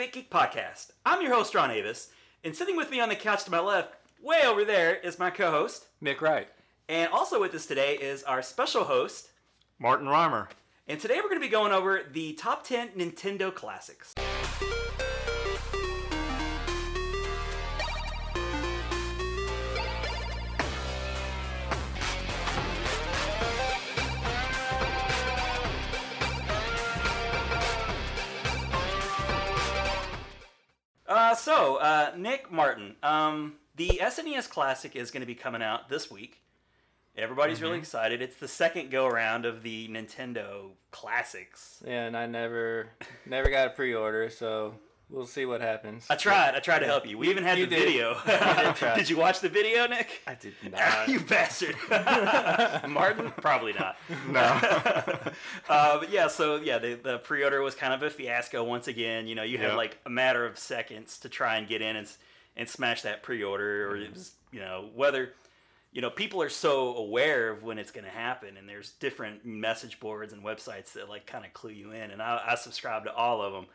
Big Geek Podcast. I'm your host, Ron Avis, and sitting with me on the couch to my left, way over there, is my co host. Nick Wright. And also with us today is our special host. Martin Reimer. And today we're going to be going over the top 10 Nintendo classics. Uh, Nick Martin, um, the SNES Classic is going to be coming out this week. Everybody's really excited. It's the second go around of the Nintendo Classics. Yeah, and I never never got a pre-order, so we'll see what happens. I tried. I tried to help you. We even had You the did. video. Did did you watch the video, Nick? I did not. you bastard. Martin? Probably not. No. Uh, but yeah, so yeah, the, the pre-order was kind of a fiasco once again. You know, you had Yep. like a matter of seconds to try and get in and and smash that pre-order, or it was you know whether you know people are so aware of when it's going to happen, and there's different message boards and websites that like kind of clue you in, and I, I subscribe to all of them.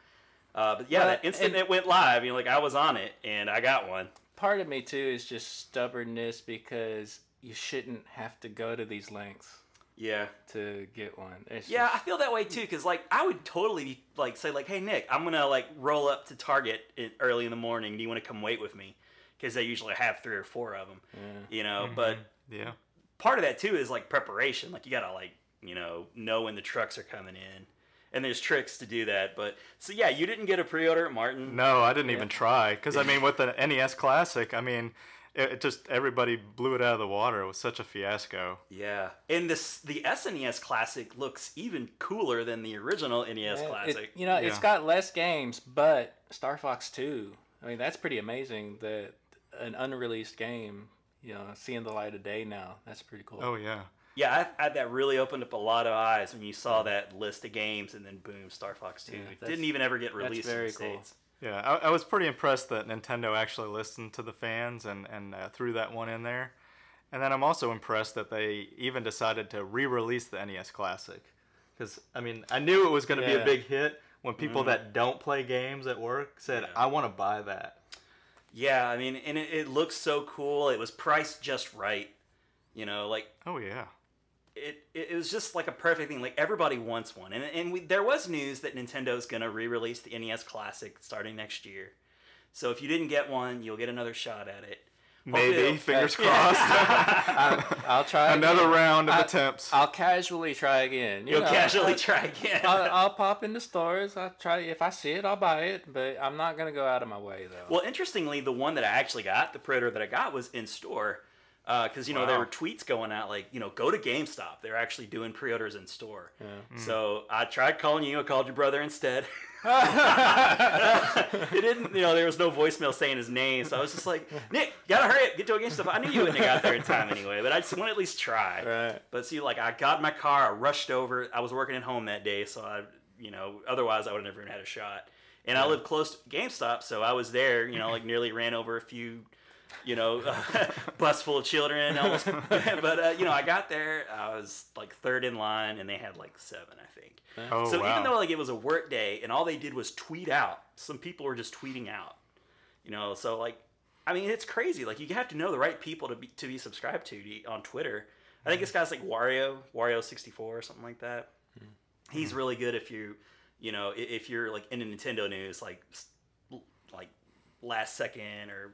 Uh, but yeah, Well, that instant and- it went live, you know, like I was on it and I got one. Part of me too is just stubbornness because you shouldn't have to go to these lengths Yeah. to get one. It's Yeah, I feel that way too. Cause like I would totally like say like, hey Nick, I'm gonna like roll up to Target early in the morning. Do you want to come wait with me? Because they usually have three or four of them. Yeah. You know, but yeah. part of that too is like preparation. Like you gotta like you know know when the trucks are coming in, and there's tricks to do that. But so yeah, you didn't get a pre-order, Martin. No, I didn't Yeah. even try. Because, I mean, with the NES Classic, I mean, it, it just, everybody blew it out of the water. It was such a fiasco. Yeah, and this the SNES Classic looks even cooler than the original NES Yeah, it- Classic. you know, it's got less games, but Star Fox 2. I mean, that's pretty amazing that an unreleased game, you know, seeing the light of day now. That's pretty cool. Oh, yeah. Yeah, I, I, that really opened up a lot of eyes when you saw that list of games, and then boom, Star Fox Two. Yeah, didn't even ever get that's released very in the cool. states. Yeah, I, I was pretty impressed that Nintendo actually listened to the fans and, and uh, threw that one in there. And then I'm also impressed that they even decided to re-release the NES Classic. Because I mean, I knew it was going to be a big hit when people that don't play games at work said, Yeah. "I want to buy that." Yeah, I mean, and it, it looks so cool. It was priced just right. You know, like Oh yeah. It, it, it was just like a perfect thing. Like everybody wants one, and and we, there was news that Nintendo's gonna re-release the NES Classic starting next year. So if you didn't get one, you'll get another shot at it. Maybe. it'll- Fingers crossed. I, I'll try Another again. round of I- attempts. I'll casually try again. You You'll know, casually I- try again. I'll, I'll pop into stores. I'll try. If I see it, I'll buy it. But I'm not gonna go out of my way though. Well, interestingly, the one that I actually got, the printer that I got, was in store. Uh, because, you know, there were tweets going out like, you know, go to GameStop. They're actually doing pre orders in store. Yeah. Mm. So I tried calling you. I called your brother instead. it didn't, you know, there was no voicemail saying his name. So I was just like, Nick, gotta hurry up, get to a GameStop. I knew you wouldn't have got there in time anyway, but I just want to at least try. Right. But see, like, I got in my car, I rushed over. I was working at home that day, so I, you know, otherwise I would have never even had a shot. And I live close to GameStop, so I was there, you know, like nearly ran over a few, you know, bus full of children. Almost. but, uh, you know, I got there, I was like third in line, and they had like seven, I think. oh so wow. even though like it was a work day and all they did was tweet out, some people were just tweeting out. You know, so like I mean it's crazy. Like you have to know the right people to be to be subscribed to on Twitter. I think this guy's like Wario, Wario sixty four or something like that. He's really good if you you know, if you're like into Nintendo news, like like last second or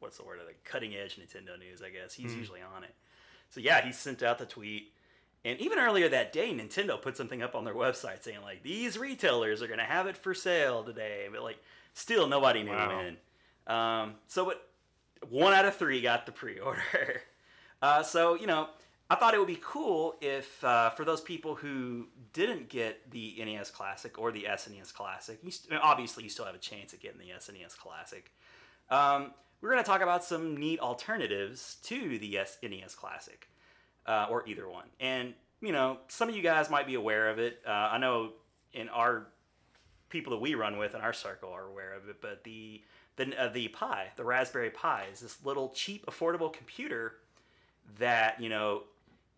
what's the word like cutting edge Nintendo news, I guess. He's usually on it. So yeah, he sent out the tweet. And even earlier that day, Nintendo put something up on their website saying like these retailers are gonna have it for sale today, but like still nobody knew Wow. when. Um, so but one out of three got the pre-order. Uh, so you know, I thought it would be cool if uh, for those people who didn't get the NES Classic or the SNES Classic, you st- obviously you still have a chance at getting the SNES Classic. Um, we're going to talk about some neat alternatives to the NES Classic, uh, or either one. And you know, some of you guys might be aware of it. Uh, I know in our people that we run with in our circle are aware of it, but the the uh, the Pi, the Raspberry Pi, is this little cheap, affordable computer that you know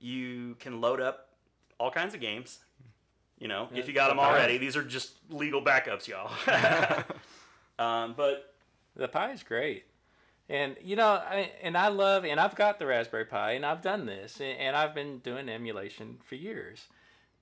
you can load up all kinds of games. You know, Yeah, if you got them Pi. already, these are just legal backups, y'all. um, but The Pi is great. And you know, I, and I love, and I've got the Raspberry Pi, and I've done this, and, and I've been doing emulation for years.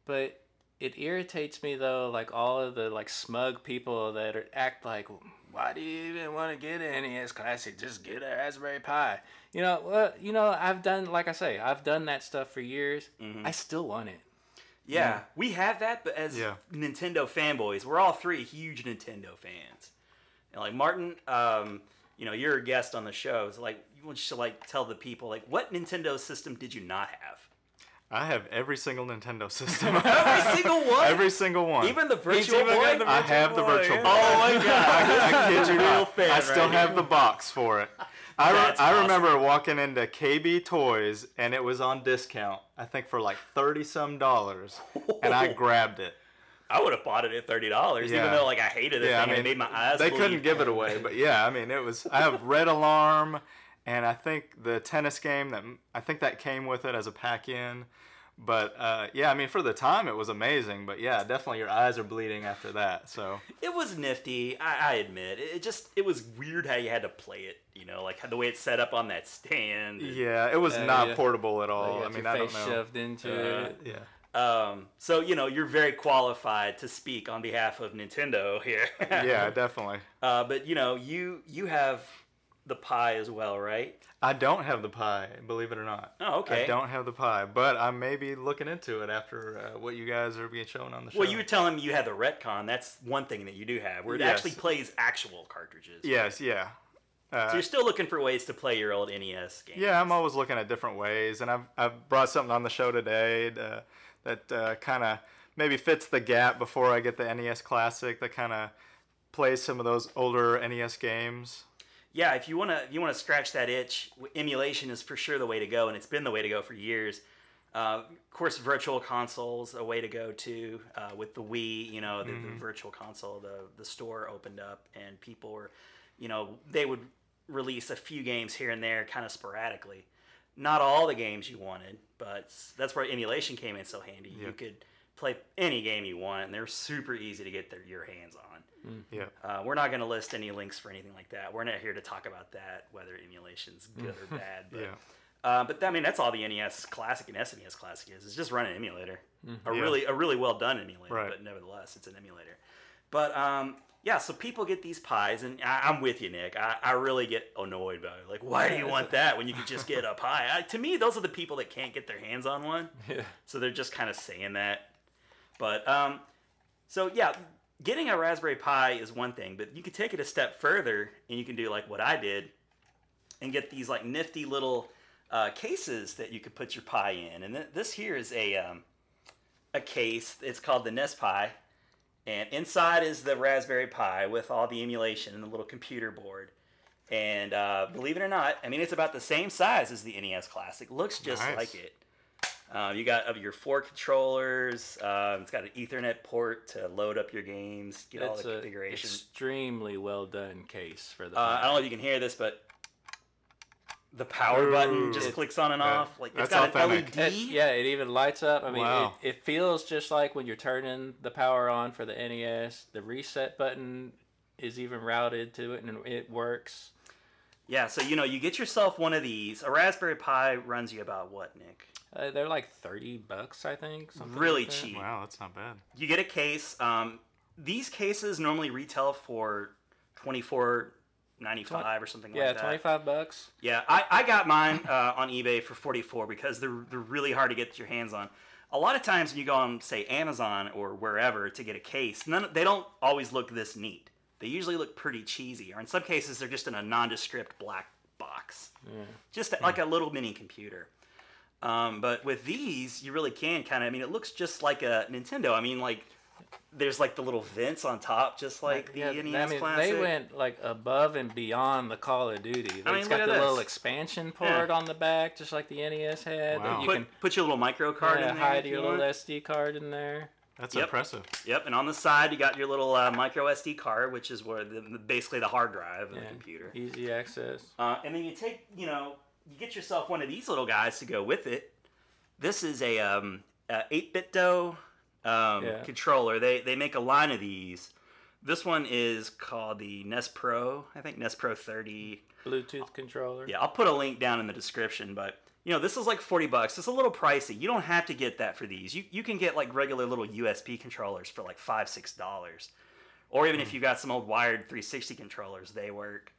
But it irritates me though, like all of the like smug people that are, act like, why do you even want to get an NES Classic? Just get a Raspberry Pi. You know, well, you know, I've done, like I say, I've done that stuff for years. I still want it. yeah, we have that. But as Yeah. Nintendo fanboys, we're all three huge Nintendo fans. And like Martin, um, you know, you're a guest on the show. So like, you want to like tell the people like, what Nintendo system did you not have? I have every single Nintendo system. Every single one. Every single one. even the Virtual even Boy. the I have the virtual yeah. boy. Oh my god! I kid you not. fan I still right have the box for it. I, re- That's I remember walking into KB Toys and it was on discount. I think for like thirty some dollars, and I grabbed it. I would have bought it at thirty dollars, even though like I hated it Yeah, I mean, it made my eyes. they bleed. couldn't give it away, but yeah, I mean, it was. I have Red Alarm, and I think the tennis game that I think that came with it as a pack-in. But uh, yeah, I mean, for the time, it was amazing. But yeah, definitely your eyes are bleeding after that. So It was nifty. I, I admit it, it just it was weird how you had to play it. You know, like the way it's set up on that stand. yeah, it was Yeah, not yeah. portable at all. You I mean, your I don't face know. shoved into Uh, it. Yeah. Um, so you know, you're very qualified to speak on behalf of Nintendo here. yeah, definitely. Uh, but you know, you you have the Pi as well, right? I don't have the Pi, believe it or not. Oh, okay. I don't have the Pi, but I may be looking into it after uh, what you guys are being shown on the show. Well, you were telling me you had the RetroN. That's one thing that you do have, where it Yes. actually plays actual cartridges. Yes, yeah. Uh, So you're still looking for ways to play your old NES games. Yeah, I'm always looking at different ways, and I've, I've brought something on the show today uh, that uh, kind of maybe fits the gap before I get the NES Classic that kind of plays some of those older NES games. yeah, if you want to, if you want to scratch that itch. Emulation is for sure the way to go, and it's been the way to go for years. Uh, of course, virtual consoles a way to go too. Uh, with the Wii, you know, the, the virtual console, the the store opened up, and people were, you know, they would release a few games here and there, kind of sporadically. Not all the games you wanted, but that's where emulation came in so handy. You could play any game you want, and they're super easy to get their, your hands on. Yeah. Uh, we're not going to list any links for anything like that. We're not here to talk about that, whether emulation's good or bad. But, Yeah. uh, but I mean, that's all the NES Classic and SNES Classic is. It's just run an emulator, a Yeah. really a really well done emulator. Right. But nevertheless, it's an emulator. But um, yeah, so people get these Pis, and I, I'm with you, Nick. I, I really get annoyed by it. Like, why do you want that when you could just get a Pi? I, to me, those are the people that can't get their hands on one. Yeah. So they're just kind of saying that. But um, so yeah, getting a Raspberry Pi is one thing, but you could take it a step further and you can do like what I did and get these like nifty little uh, cases that you could put your Pi in. And th- this here is a um, a case. It's called the Nest Pi, and inside is the Raspberry Pi with all the emulation and the little computer board. And uh, believe it or not, I mean it's about the same size as the NES Classic. Looks just Nice. like it. Um, you got uh, your four controllers. Um, it's got an Ethernet port to load up your games, get all It's the a configuration. extremely well done case for the. Uh, I don't know if you can hear this, but the power button just It- clicks on and yeah, off. Like it's that's got authentic. an LED. It- yeah, it even lights up. I mean, Wow. it, it feels just like when you're turning the power on for the NES. The reset button is even routed to it, and it works. Yeah, so you know, you get yourself one of these. A Raspberry Pi runs you about what, Nick? Uh, they're like thirty bucks, I think. Something Really like that. cheap. Wow, that's not bad. You get a case. Um, these cases normally retail for twenty four ninety five or something Yeah, like that. Yeah, twenty five bucks. Yeah, I, I got mine uh, on eBay for 44 because they're, they're really hard to get your hands on. A lot of times when you go on, say, Amazon or wherever to get a case, none, they don't always look this neat. They usually look pretty cheesy, or in some cases, they're just in a nondescript black box. Just like a little mini computer. Um, but with these, you really can kind of, I mean, it looks just like a Nintendo. I mean, like, there's like the little vents on top, just like the yeah, NES I mean, Classic. they went like above and beyond the Call of Duty. It's I mean, it's got the at little this. expansion port on the back, just like the NES had. Wow. You put, can put your little micro card yeah, in there. hide if you your little want. SD card in there. That's Yep. impressive. Yep, and on the side you got your little uh, micro SD card, which is where the, the- basically the hard drive of the computer. Easy access. Uh, and then you take, you know, you get yourself one of these little guys to go with it. This is a um, a 8BitDo um, Yeah. controller. They they make a line of these. This one is called the Nest Pro. I think Nest Pro 30. Bluetooth controller. Yeah, I'll put a link down in the description, but you know, this is like 40 bucks. It's a little pricey. You don't have to get that for these. You you can get like regular little USB controllers for like 5 6 dollars. Or even if you got some old wired 360 controllers, they work.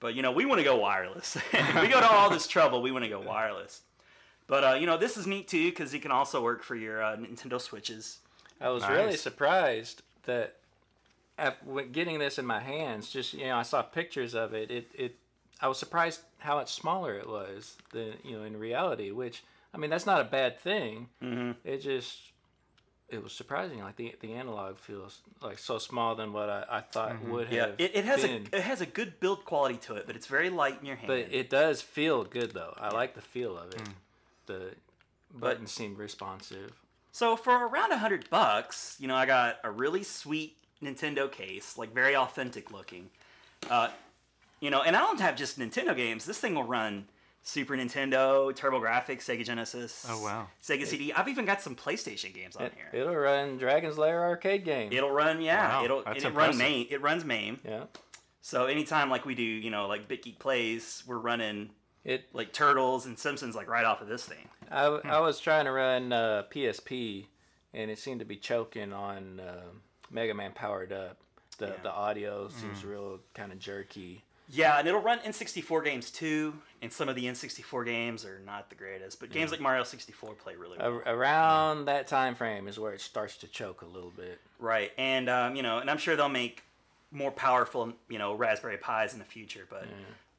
But you know, we want to go wireless. We go to all this trouble, we want to go wireless. But uh, you know, this is neat too because it can also work for your uh, Nintendo Switches. I was really surprised that af- when getting this in my hands, just you know, I saw pictures of it. It it I was surprised how much smaller it was than you know in reality. Which I mean, that's not a bad thing. Mm-hmm. It just it was surprising. Like the the analog feels like so small than what I, I thought would Yeah, have. it, it has been. a it has a good build quality to it, but it's very light in your hand. But it does feel good though. I like the feel of it. The buttons seem responsive. So for around a hundred bucks, you know, I got a really sweet Nintendo case, like very authentic looking. Uh, you know, and I don't have just Nintendo games. This thing will run Super Nintendo, TurboGrafx, Sega Genesis. Oh, wow. Sega CD. I've even got some PlayStation games on It, here. it'll run Dragon's Lair arcade game. It'll run, yeah. Wow, it'll that's and it run impressive. It runs MAME. yeah. So anytime like we do, you know, like Big Geek plays, we're running It like Turtles and Simpsons like right off of this thing. I, I was trying to run uh, PSP, and it seemed to be choking on uh, Mega Man Powered Up. The Yeah. the audio seems real kind of jerky. Yeah, and it'll run N64 games too, and some of the N64 games are not the greatest, but games like Mario 64 play really well. A- around that time frame is where it starts to choke a little bit. Right, and um, you know, and I'm sure they'll make more powerful, you know, Raspberry Pis in the future. But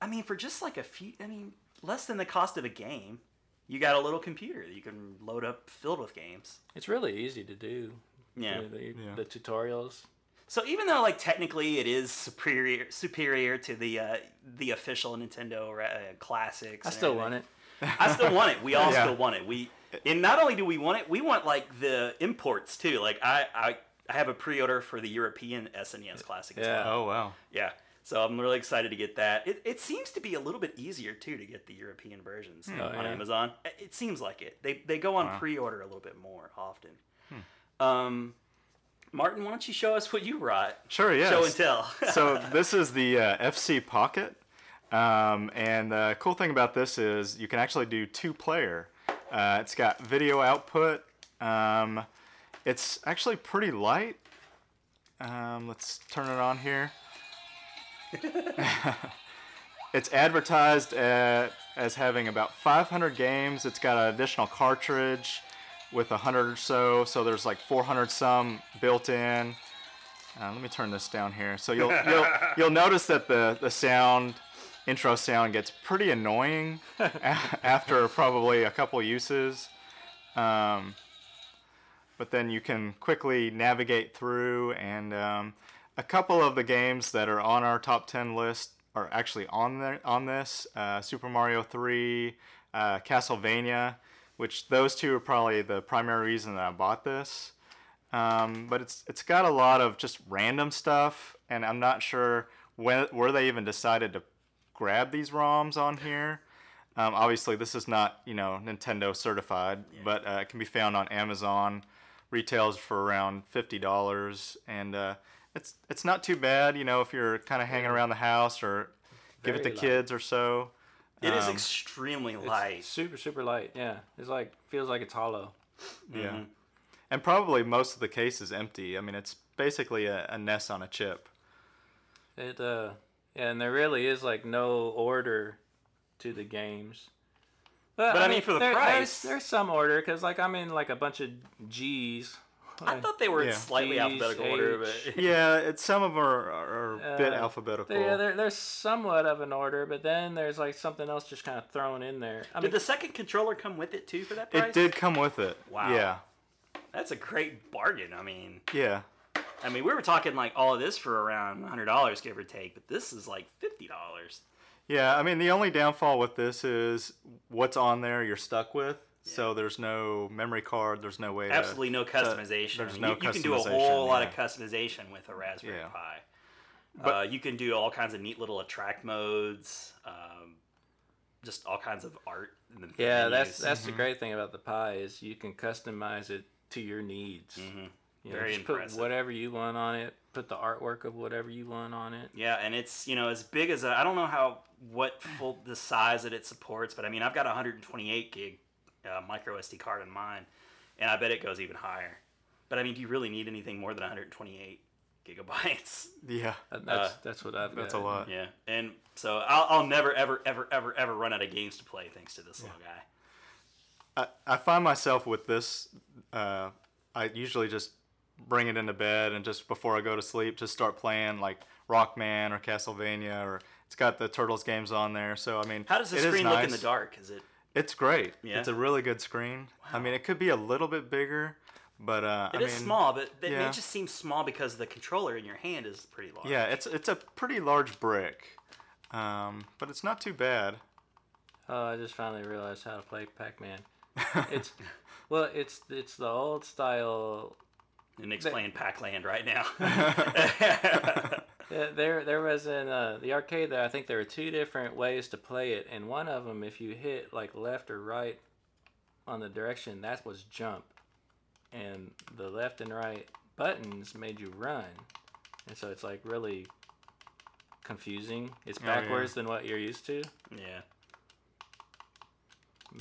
I mean, for just like a few, I mean, less than the cost of a game, you got a little computer that you can load up filled with games. It's really easy to do. Yeah. The, the, Yeah. the tutorials. So even though like technically it is superior superior to the uh, the official Nintendo uh, classics, I still everything, want it. I still want it. We all Yeah. still want it. We and not only do we want it, we want like the imports too. Like I I, I have a pre-order for the European SNES Classic. As Yeah. well. Oh wow. Yeah. So I'm really excited to get that. It, it seems to be a little bit easier too to get the European versions Oh, on yeah. Amazon. It- seems like it. They they go on Wow. pre-order a little bit more often. Um, Martin, why don't you show us what you brought? Sure. Yeah. Show and tell. so this is the uh, FC Pocket, um, and the cool thing about this is you can actually do two player. Uh, it's got video output. Um, it's actually pretty light. Um, let's turn it on here. it's advertised at, as having about 500 games. It's got an additional cartridge with 100 or so, so there's like 400 some built in. Uh, let me turn this down here. So you'll you'll you'll notice that the the sound intro sound gets pretty annoying after probably a couple uses. Um, but then you can quickly navigate through, and um, a couple of the games that are on our top ten list are actually on there on this. Uh, Super Mario Three, uh, Castlevania, which those two are probably the primary reason that I bought this. Um, but it's it's got a lot of just random stuff, and I'm not sure when where they even decided to grab these ROMs on here. Um, obviously, this is not you know Nintendo certified, but uh, it can be found on Amazon. Retails for around fifty dollars, and uh, it's it's not too bad. You know, if you're kind of hanging around the house or give it to light. kids or so. it is Um, extremely It's light. super super light. Yeah. It's like feels like it's hollow. Yeah. Mm-hmm. And probably most of the case is empty. I mean, it's basically a, a NES on a chip. It uh yeah, and there really is like no order to the games. But, But I mean, for the there- price- there's, there's some order because like I'm in like a bunch of G's. I thought they were in slightly G's, alphabetical order, but Yeah, it's some of them are, are a bit Uh, alphabetical. Yeah, there, there's somewhat of an order, but then there's like something else just kind of thrown in there. I mean, did the second controller come with it too for that price? it did come with it. Wow. Yeah. That's a great bargain. I mean, Yeah. I mean, we were talking like all of this for around hundred dollars, give or take, but this is like fifty dollars. Yeah, I mean the only downfall with this is what's on there you're stuck with. So there's no memory card, there's no way Absolutely to no customization. there's I mean, no you, you can do a customization, whole lot of customization with a Raspberry Yeah. Pi. But- uh, you can do all kinds of neat little attract modes, um, just all kinds of art. In the yeah, menus. that's that's the great thing about the Pi is you can customize it to your needs. Mhm. You know, Very just put whatever you want on it. Put the artwork of whatever you want on it. Yeah, and it's you know as big as I I don't know how what full the size that it supports, but I mean I've got a 128 gig uh, micro SD card in mine, and I bet it goes even higher. But I mean, do you really need anything more than 128 gigabytes? Yeah. That's Uh, that's what I've got. That's a lot. yeah, and so I'll, I'll never ever ever ever ever run out of games to play thanks to this little guy. I, I find myself with this. Uh, I usually just bring it into bed and just before I go to sleep, just start playing like Rockman or Castlevania or it's got the Turtles games on there. So I mean, How does the screen look in the dark? Is it? It's great. Yeah? It's a really good screen. I mean, it could be a little bit bigger, but uh, It I is mean, small, but it, yeah. it just seems small because the controller in your hand is pretty large. Yeah, it's it's a pretty large brick, um, but it's not too bad. Oh, I just finally realized how to play Pac-Man. It's well, it's it's the old style. And explain They- Pac-Land right now. Yeah, there there was in uh, the arcade there. I think there were two different ways to play it, and one of them, if you hit like left or right on the direction, that was jump, and the left and right buttons made you run, and so it's like really confusing. It's Oh, yeah. backwards than what you're used to. yeah.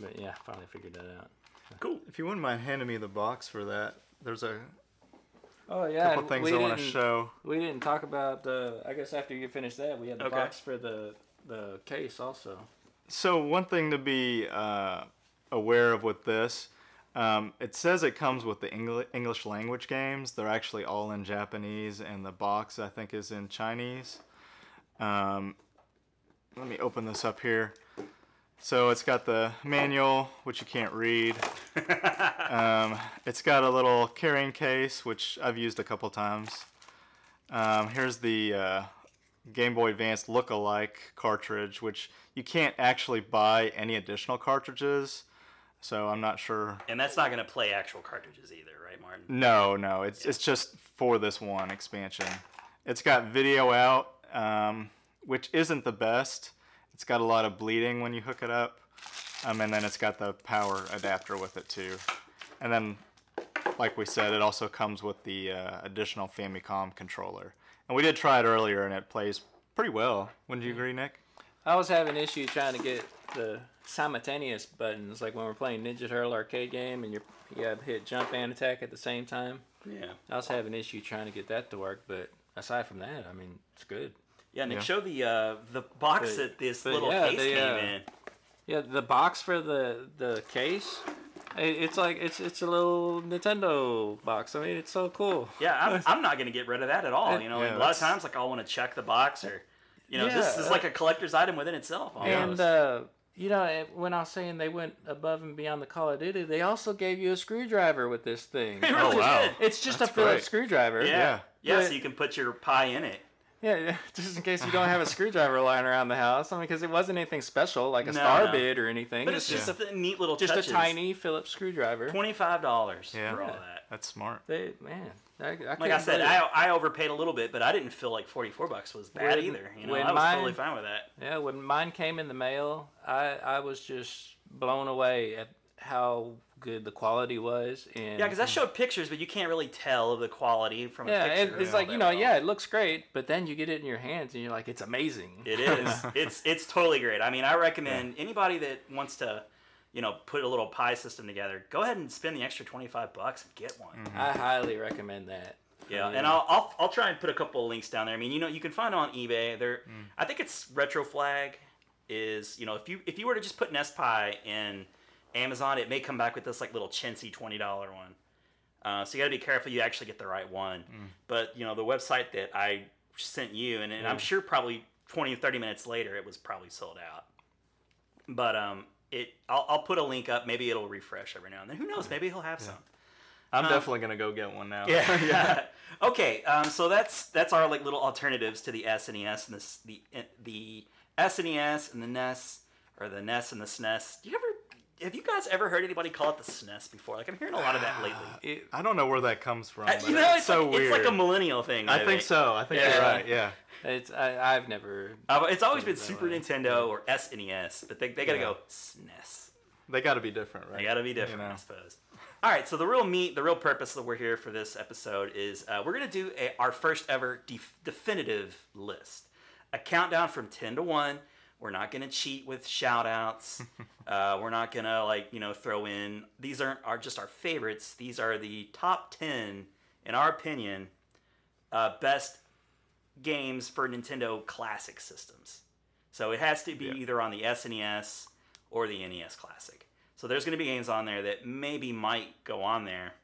But yeah, finally figured that out. Cool. If you wouldn't mind handing me the box for that, there's a Oh yeah, couple things we I want to didn't- show. We didn't talk about. Uh, I guess after you finish that, we had the Okay. box for the the case also. So one thing to be uh, aware of with this, um, it says it comes with the Engli- English language games. They're actually all in Japanese, and the box I think is in Chinese. Um, let me open this up here. So it's got the manual, which you can't read. um, it's got a little carrying case, which I've used a couple times. Um, here's the uh, Game Boy Advance look-alike cartridge, which you can't actually buy any additional cartridges. So I'm not sure. And that's not going to play actual cartridges either, right, Martin? No, no, it's it's just for this one expansion. It's got video out, um, which isn't the best. It's got a lot of bleeding when you hook it up, um, and then it's got the power adapter with it too. And then, like we said, it also comes with the uh, additional Famicom controller. And we did try it earlier, and it plays pretty well. Wouldn't you agree, Nick? I was having issue trying to get the simultaneous buttons, like when we're playing Ninja Turtle arcade game and you you have hit jump and attack at the same time. Yeah. I was having issue trying to get that to work, but aside from that, I mean, it's good. Yeah, Nick, Yeah. show the uh, the box But- that this but little yeah, case they, came uh, in. Yeah, the box for the the case, i- it's like it's it's a little Nintendo box. I mean, it's so cool. Yeah, I'm, I'm not going to get rid of that at all. And- You know, Yeah, a lot of times, like I'll want to check the box or, you know, this Yeah, is uh, like a collector's item within itself. Almost. And uh, you know, when I was saying they went above and beyond the Call of Duty, they also gave you a screwdriver with this thing. They really Oh, wow. did. It's just That's a Phillips screwdriver. Yeah. Yeah. Yeah, so you can put your Pi in it. Yeah, yeah, just in case you don't have a screwdriver lying around the house. I mean, because it wasn't anything special like a No, star no. bit or anything. But it's it's just just a neat little a, just touches. a tiny Phillips screwdriver. Twenty-five dollars Yeah. for all that. That's smart. They man, I, I Like I couldn't said, believe it. I, I overpaid a little bit, but I didn't feel like forty-four bucks was bad When- either. You know, when I was mine- totally fine with that. Yeah, when mine came in the mail, I I was just blown away at how good the quality was. And Yeah, because I uh, showed pictures, but you can't really tell of the quality from a yeah, it, picture. it's all like you know, well. yeah, it looks great, but then you get it in your hands and you're like, it's amazing. It is. it's it's totally great. I mean, I recommend anybody that wants to, you know, put a little Pi system together, go ahead and spend the extra twenty five bucks and get one. Mm-hmm. I highly recommend that. Yeah, and I'll, I'll I'll try and put a couple of links down there. I mean, you know, you can find them on eBay. There, mm. I think it's Retro Flag. Is you know, if you if you were to just put Nest Pi in Amazon, it may come back with this like little chintzy twenty dollar one. Uh, so you got to be careful you actually get the right one. But you know, the website that I sent you, and, and I'm sure probably 20 or 30 minutes later, it was probably sold out. But um, it I'll, I'll put a link up. Maybe it'll refresh every now and then. Who knows? Maybe he'll have some. I'm Um, definitely gonna go get one now. Yeah. yeah. okay. Um, so that's that's our like little alternatives to the SNES and this the the SNES and the NES or the NES and the SNES. Do you ever have you guys ever heard anybody call it the SNES before? Like I'm hearing a lot of that lately. It, I don't know where that comes from. Uh, but you know, it's, it's, so like, weird. it's like a millennial thing. I think so. I think Yeah. you're right. Yeah. it's I, I've never. Uh, it's always been Super way. Nintendo or SNES, but they, they gotta Yeah. go SNES. They got to be different, right? They gotta be different, You know. I suppose. All right, so the real meat, the real purpose that we're here for this episode is uh, we're gonna do a, our first ever def- definitive list, a countdown from ten to one. We're not gonna cheat with shout outs. uh, we're not gonna like you know throw in. These aren't are just our favorites. These are the top ten, in our opinion, uh, best games for Nintendo Classic systems. So it has to be Yeah. either on the SNES or the NES Classic. So there's going to be games on there that maybe might go on there.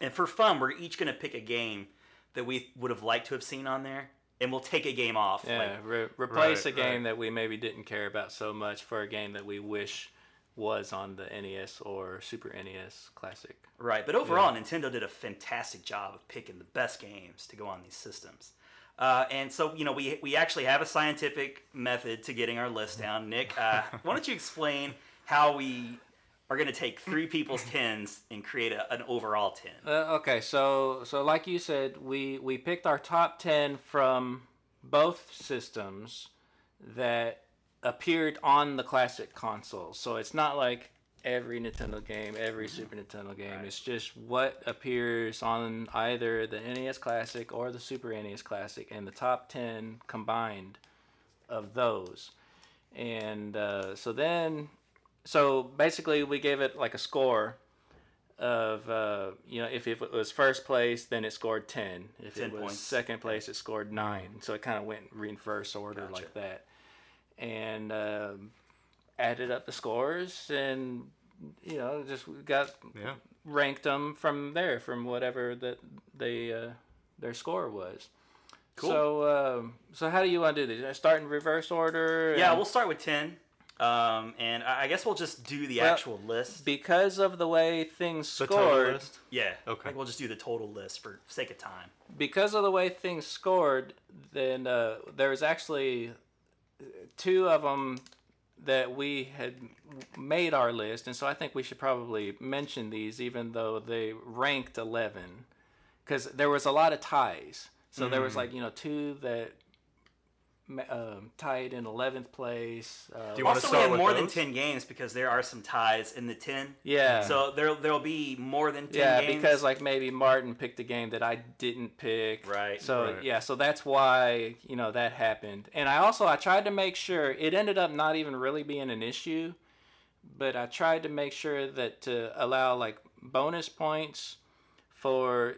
And for fun, we're each going to pick a game that we would have liked to have seen on there, and we'll take a game off. Yeah, like- re- replace Right, a game right. that we maybe didn't care about so much for a game that we wish was on the NES or Super NES Classic. Right, but overall, Nintendo did a fantastic job of picking the best games to go on these systems. Uh, and so, you know, we, we actually have a scientific method to getting our list down. Nick, uh, why don't you explain how we are going to take three people's tens and create a, an overall ten? Uh, okay, so so like you said, we we picked our top ten from both systems that appeared on the classic consoles. So it's not like every Nintendo game, every Super Nintendo game. Right. It's just what appears on either the NES Classic or the Super NES Classic, and the top ten combined of those. And uh, so then, so basically, we gave it like a score of uh, you know if, if it was first place then it scored 10 if 10 it was points. second place it scored 9 so it kind of went in reverse order Gotcha. like that and um, added up the scores and you know just got Yeah. ranked them from there from whatever that they uh, their score was Cool. so um, so how do you want to do this start in reverse order Yeah, we'll start with 10. Um, and I I guess we'll just do the Well, actual list. because of the way things The total scored list? yeah. Okay. I think we'll just do the total list for sake of time. because of the way things scored, then uh, there was actually two of them that we had made our list, and so I think we should probably mention these, even though they ranked eleven, because there was a lot of ties. So there was like you know two that ma- um, tied in eleventh place. Uh, Do you wanna also, we have with more than 10 games because there are some ties in the 10. yeah. So there there'll be more than 10 yeah, games. because like maybe Martin picked a game that I didn't pick. Right. So Right. yeah, so that's why you know that happened. And I also I tried to make sure it ended up not even really being an issue, but I tried to make sure that to allow like bonus points for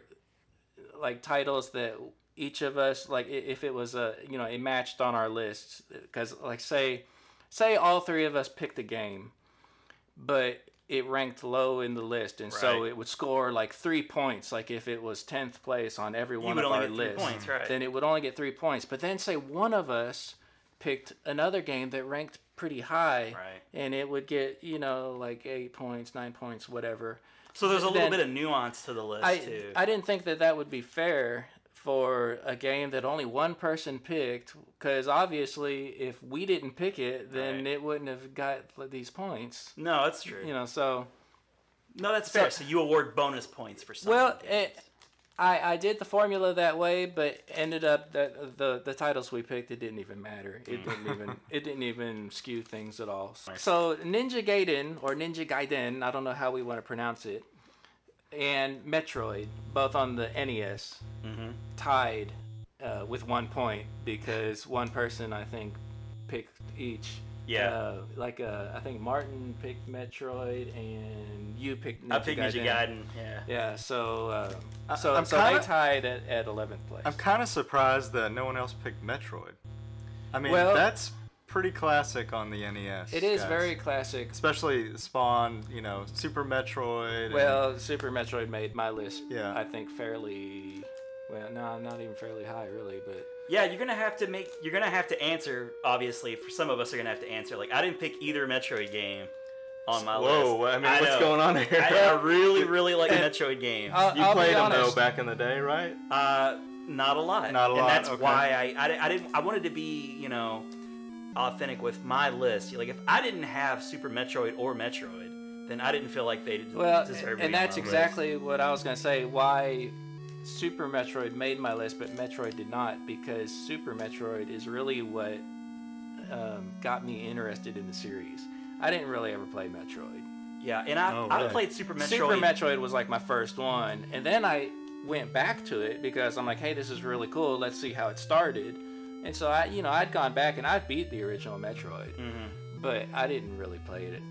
like titles that each of us like if it was a you know it matched on our lists because like say say all three of us picked a game but it ranked low in the list and so it would score like three points like if it was 10th place on every one of our lists points, right. then it would only get three points but then say one of us picked another game that ranked pretty high Right. and it would get you know like eight points nine points whatever So there's a little then- bit of nuance to the list I, too. I didn't think that that would be fair for a game that only one person picked because obviously if we didn't pick it then Right. it wouldn't have got these points no, that's true. you know so no, that's fair. So you award bonus points for some. well it, I, I did the formula that way but ended up that the the titles we picked it didn't even matter it hmm. didn't even it didn't even skew things at all so ninja gaiden or ninja gaiden i don't know how we want to pronounce it and metroid both on the nes Mhm. tied uh, with one point because one person I think picked each. Yeah. Uh, like uh, I think Martin picked Metroid and you picked. Ninja I picked Ninja Gaiden. Gaiden. Yeah. Yeah. So uh, I- so I'm so kinda- they tied at at eleventh place. I'm kind of surprised that no one else picked Metroid. I mean, Well- that's pretty classic on the NES. it is guys. very classic. especially Spawn. You know, Super Metroid. and- Well, Super Metroid made my list. Yeah. I think fairly. Well, no, not even fairly high, really, but. Yeah, you're gonna have to make. You're gonna have to answer. Obviously, for some of us, are gonna have to answer. Like, I didn't pick either Metroid game on my list. Whoa, list. I mean, what's know. going on here? I, I really, really like Metroid games. I'll- you I'll played them though back in the day, right? Uh, not a lot. Not a lot. and that's okay. why I, I, I didn't. I wanted to be, you know, authentic with my list. Like, if I didn't have Super Metroid or Metroid, then I didn't feel like they Well, deserved. and that's my list. exactly what I was gonna say. Why Super Metroid made my list, but Metroid did not, because Super Metroid is really what um, got me interested in the series. I didn't really ever play Metroid. Yeah, and I Oh, I played Super Metroid. Super Metroid was like my first one, and then I went back to it because I'm like, hey, this is really cool. Let's see how it started. And so I, you know, I'd gone back and I'd beat the original Metroid, Mhm. but I didn't really play it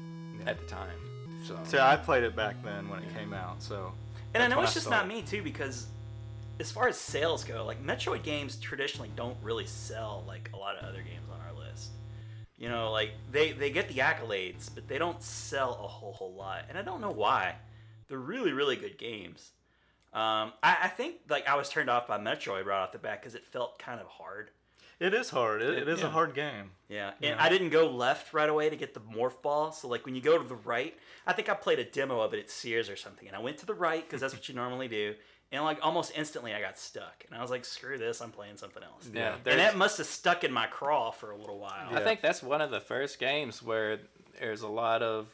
at the time. So So I played it back then when it came out. So And I know when it's just not me too because as far as sales go, like Metroid games traditionally don't really sell like a lot of other games on our list. You know, like they they get the accolades, but they don't sell a whole whole lot, and I don't know why. They're really really good games. Um, I, I think like I was turned off by Metroid right off the bat because it felt kind of hard. It is hard. It, it is yeah. a hard game. Yeah, and Yeah. I didn't go left right away to get the morph ball. So like when you go to the right, I think I played a demo of it at Sears or something, and I went to the right because that's what you normally do. And like almost instantly, I got stuck, and I was like, "Screw this! I'm playing something else." yeah, and that must have stuck in my craw for a little while. I think that's one of the first games where there's a lot of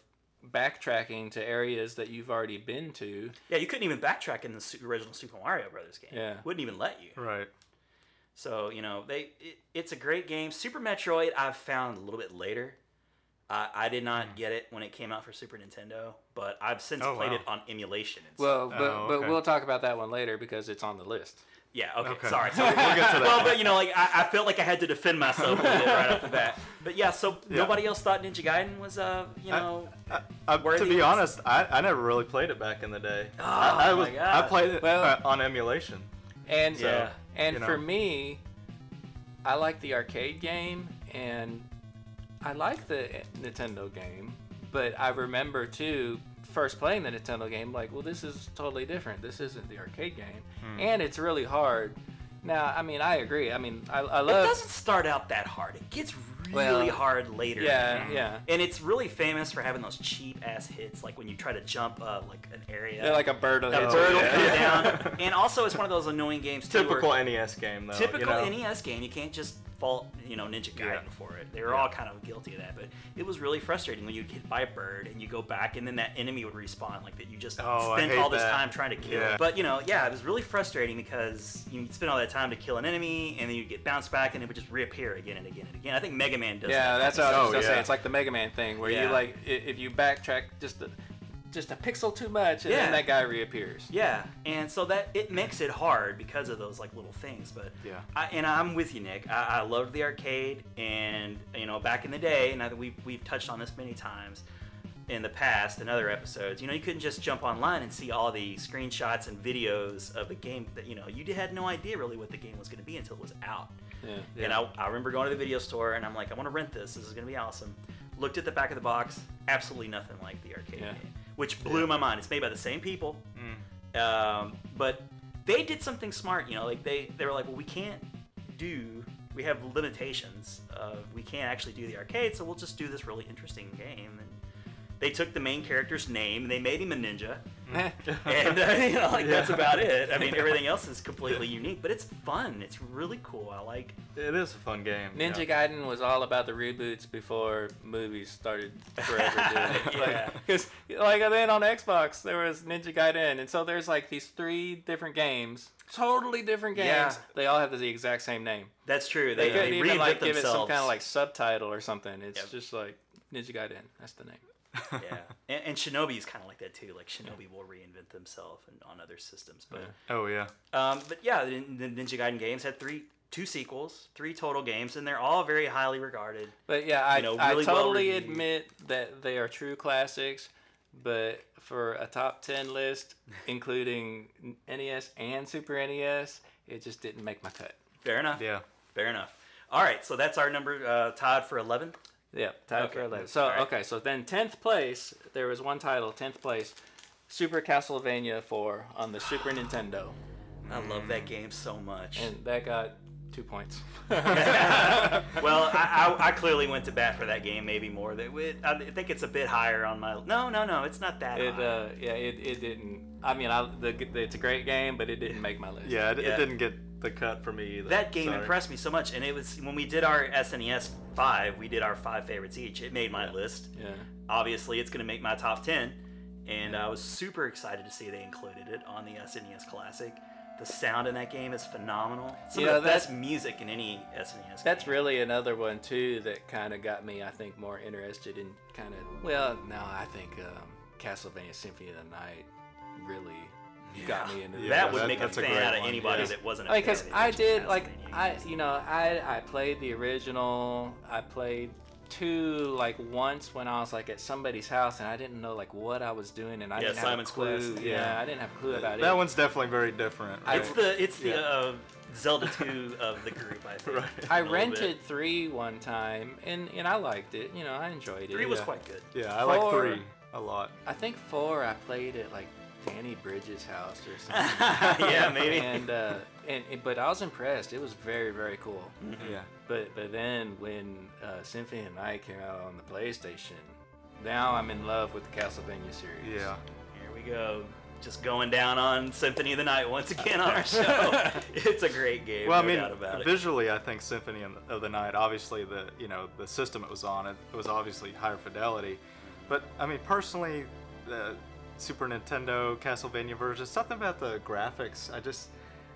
backtracking to areas that you've already been to. Yeah, you couldn't even backtrack in the original Super Mario Brothers game. Yeah. wouldn't even let you. Right. So you know, they it, it's a great game. Super Metroid, I've found a little bit later. I, I did not get it when it came out for Super Nintendo, but I've since Oh, played wow. it on emulation. and Well, but Oh, but we'll talk about that one later because it's on the list. Yeah. Okay. Okay. Sorry. So We'll get to that Well, but you know, like I, I felt like I had to defend myself a little bit right off the bat. But yeah, so Yeah. nobody else thought Ninja Gaiden was, uh, you know, I, I, to be was- honest, I, I never really played it back in the day. Oh, I, I my was God. I played it Well- uh, on emulation. And Yeah. And you know. for me, I like the arcade game and I like the Nintendo game, but I remember too first playing the Nintendo game like, well, this is totally different. This isn't the arcade game, Hmm. and it's really hard. Now, I mean, I agree. I mean, I, I love. it doesn't start out that hard. It gets really Well, hard later. Yeah, yeah. And it's really famous for having those cheap ass hits, like when you try to jump uh, like an area. Yeah, like a bird will that hit bird will Yeah. come down. And also, it's one of those annoying games too. Typical NES game though. typical you know? NES game. You can't just fault, you know, Ninja Gaiden Yeah. for it. They were all kind of guilty of that, but it was really frustrating when you get hit by a bird and you go back and then that enemy would respawn, like that you just Oh, spent all this that. time trying to kill. Yeah. But you know, yeah, it was really frustrating because you spend all that time to kill an enemy and then you get bounced back and it would just reappear again and again and again. I think Mega Man does. Yeah, that that's what I was Oh, gonna say. It's like the Mega Man thing where Yeah. you like if you backtrack just a, just a pixel too much, and Yeah. then that guy reappears. Yeah, and so that it makes it hard because of those like little things. But Yeah. I, and I'm with you, Nick. I, I loved the arcade, and you know, back in the day, and I think we've we've touched on this many times in the past in other episodes. You know, you couldn't just jump online and see all the screenshots and videos of the game that you know you had no idea really what the game was going to be until it was out. Yeah. And I, I remember going to the video store and I'm like, I want to rent this. This is going to be awesome. Looked at the back of the box, absolutely nothing like the arcade Yeah. game, which blew Yeah. my mind. It's made by the same people, Mm. um, but they did something smart. You know, like they they were like, well, we can't do. We have limitations. Of, we can't actually do the arcade, so we'll just do this really interesting game. And they took the main character's name, and they made him a ninja, and uh, you know, like that's about it. I mean, everything else is completely unique, but it's fun. It's really cool. I like. It is a fun game. Ninja yeah. Gaiden was all about the reboots before movies started forever doing it. Yeah. Because, like, then on Xbox, there was Ninja Gaiden. And so there's, like, these three different games, totally different games. Yeah. They all have the exact same name. That's true. They, They, couldn't they even, like, reinvent give it some kind of, like, subtitle or something. It's Yep. just like Ninja Gaiden. That's the name. Yeah, and, and Shinobi is kind of like that too. Like Shinobi will reinvent themselves and on other systems. But Oh yeah. um, but yeah, the, the Ninja Gaiden games had three, two sequels, three total games, and they're all very highly regarded. But yeah, I, You know, I really well totally reviewed. admit that they are true classics. But for a top 10 list, including NES and Super NES, it just didn't make my cut. Fair enough. Yeah. Fair enough. All right, so that's our number. Uh, Todd for eleventh. Yeah, tied Okay, for 11. So, all right. okay, so then 10th place, there was one title, 10th place, Super Castlevania 4 on the Super Nintendo. I love that game so much. And that got two points. well, I, I, I clearly went to bat for that game, maybe more. That it, I think it's a bit higher on my. No, no, no, it's not that It high. uh yeah it, it didn't I mean I the, it's a great game but it didn't make my list. Yeah, it, Yeah. it didn't get the cut for me either. that game Sorry. impressed me so much, and it was when we did our SNES five, we did our five favorites each. It made my list. Yeah. Obviously, it's going to make my top ten, and I was super excited to see they included it on the SNES Classic. The sound in that game is phenomenal. Some You of know, the best music in any SNES. That's game. really another one too that kind of got me I think more interested in kind of well no I think um, Castlevania Symphony of the Night really got me into Yeah, that would that- make a that's a fan great out of one, anybody yeah. that wasn't a like fan because of I did like I you know I I played the original I played two like once when I was like at somebody's house and I didn't know like what I was doing and I Yeah, didn't Simon's have a clue Quest, yeah, yeah. I didn't have a clue about that it That one's definitely very different. I- It's the it's the Yeah. uh, Zelda 2 of the group, I think. Right. I a little rented bit. three one time and and I liked it you know I enjoyed it Three was Yeah. quite good. yeah, I like three a lot. I think four I played it like Danny Bridges' house or something yeah, maybe. and uh and, and- but I was impressed it was very very cool Yeah. But but then when uh, Symphony of the Night came out on the PlayStation, now I'm in love with the Castlevania series. Yeah. Here we go. Just going down on Symphony of the Night once again on our show. it's a great game. Well, I mean, doubt about it. visually, I think Symphony of the- of the Night. Obviously, the you know the system it was on it, it was obviously higher fidelity, but I mean personally, the Super Nintendo Castlevania version, something about the graphics, I just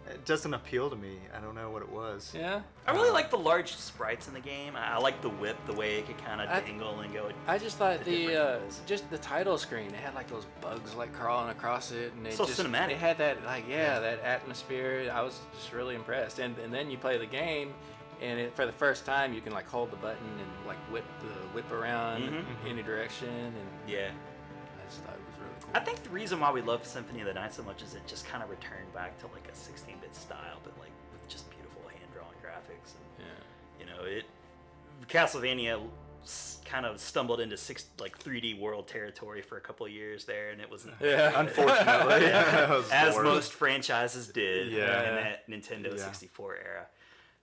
it doesn't appeal to me. I don't know what it was. Yeah. I really like the large sprites in the game. I I like the whip, the way it could kind of I- dangle and go. I just thought The the different uh, levels. just the title screen. It had like those bugs like crawling across it, and it So just, cinematic. It had that like yeah, that atmosphere. I was just really impressed. And and then you play the game, and it, for the first time you can like hold the button and like whip the whip around Mhm. any direction, and Yeah. I just thought it was really cool. I think the reason why we love Symphony of the Night so much is it just kind of returned back to like a 16-bit style, but like with just beautiful hand-drawn graphics. And, yeah. you know, it Castlevania kind of stumbled into six like 3D world territory for a couple of years there, and it was Yeah. Unfortunately, that was as worst. most franchises did Yeah. in that Nintendo Yeah. 64 era.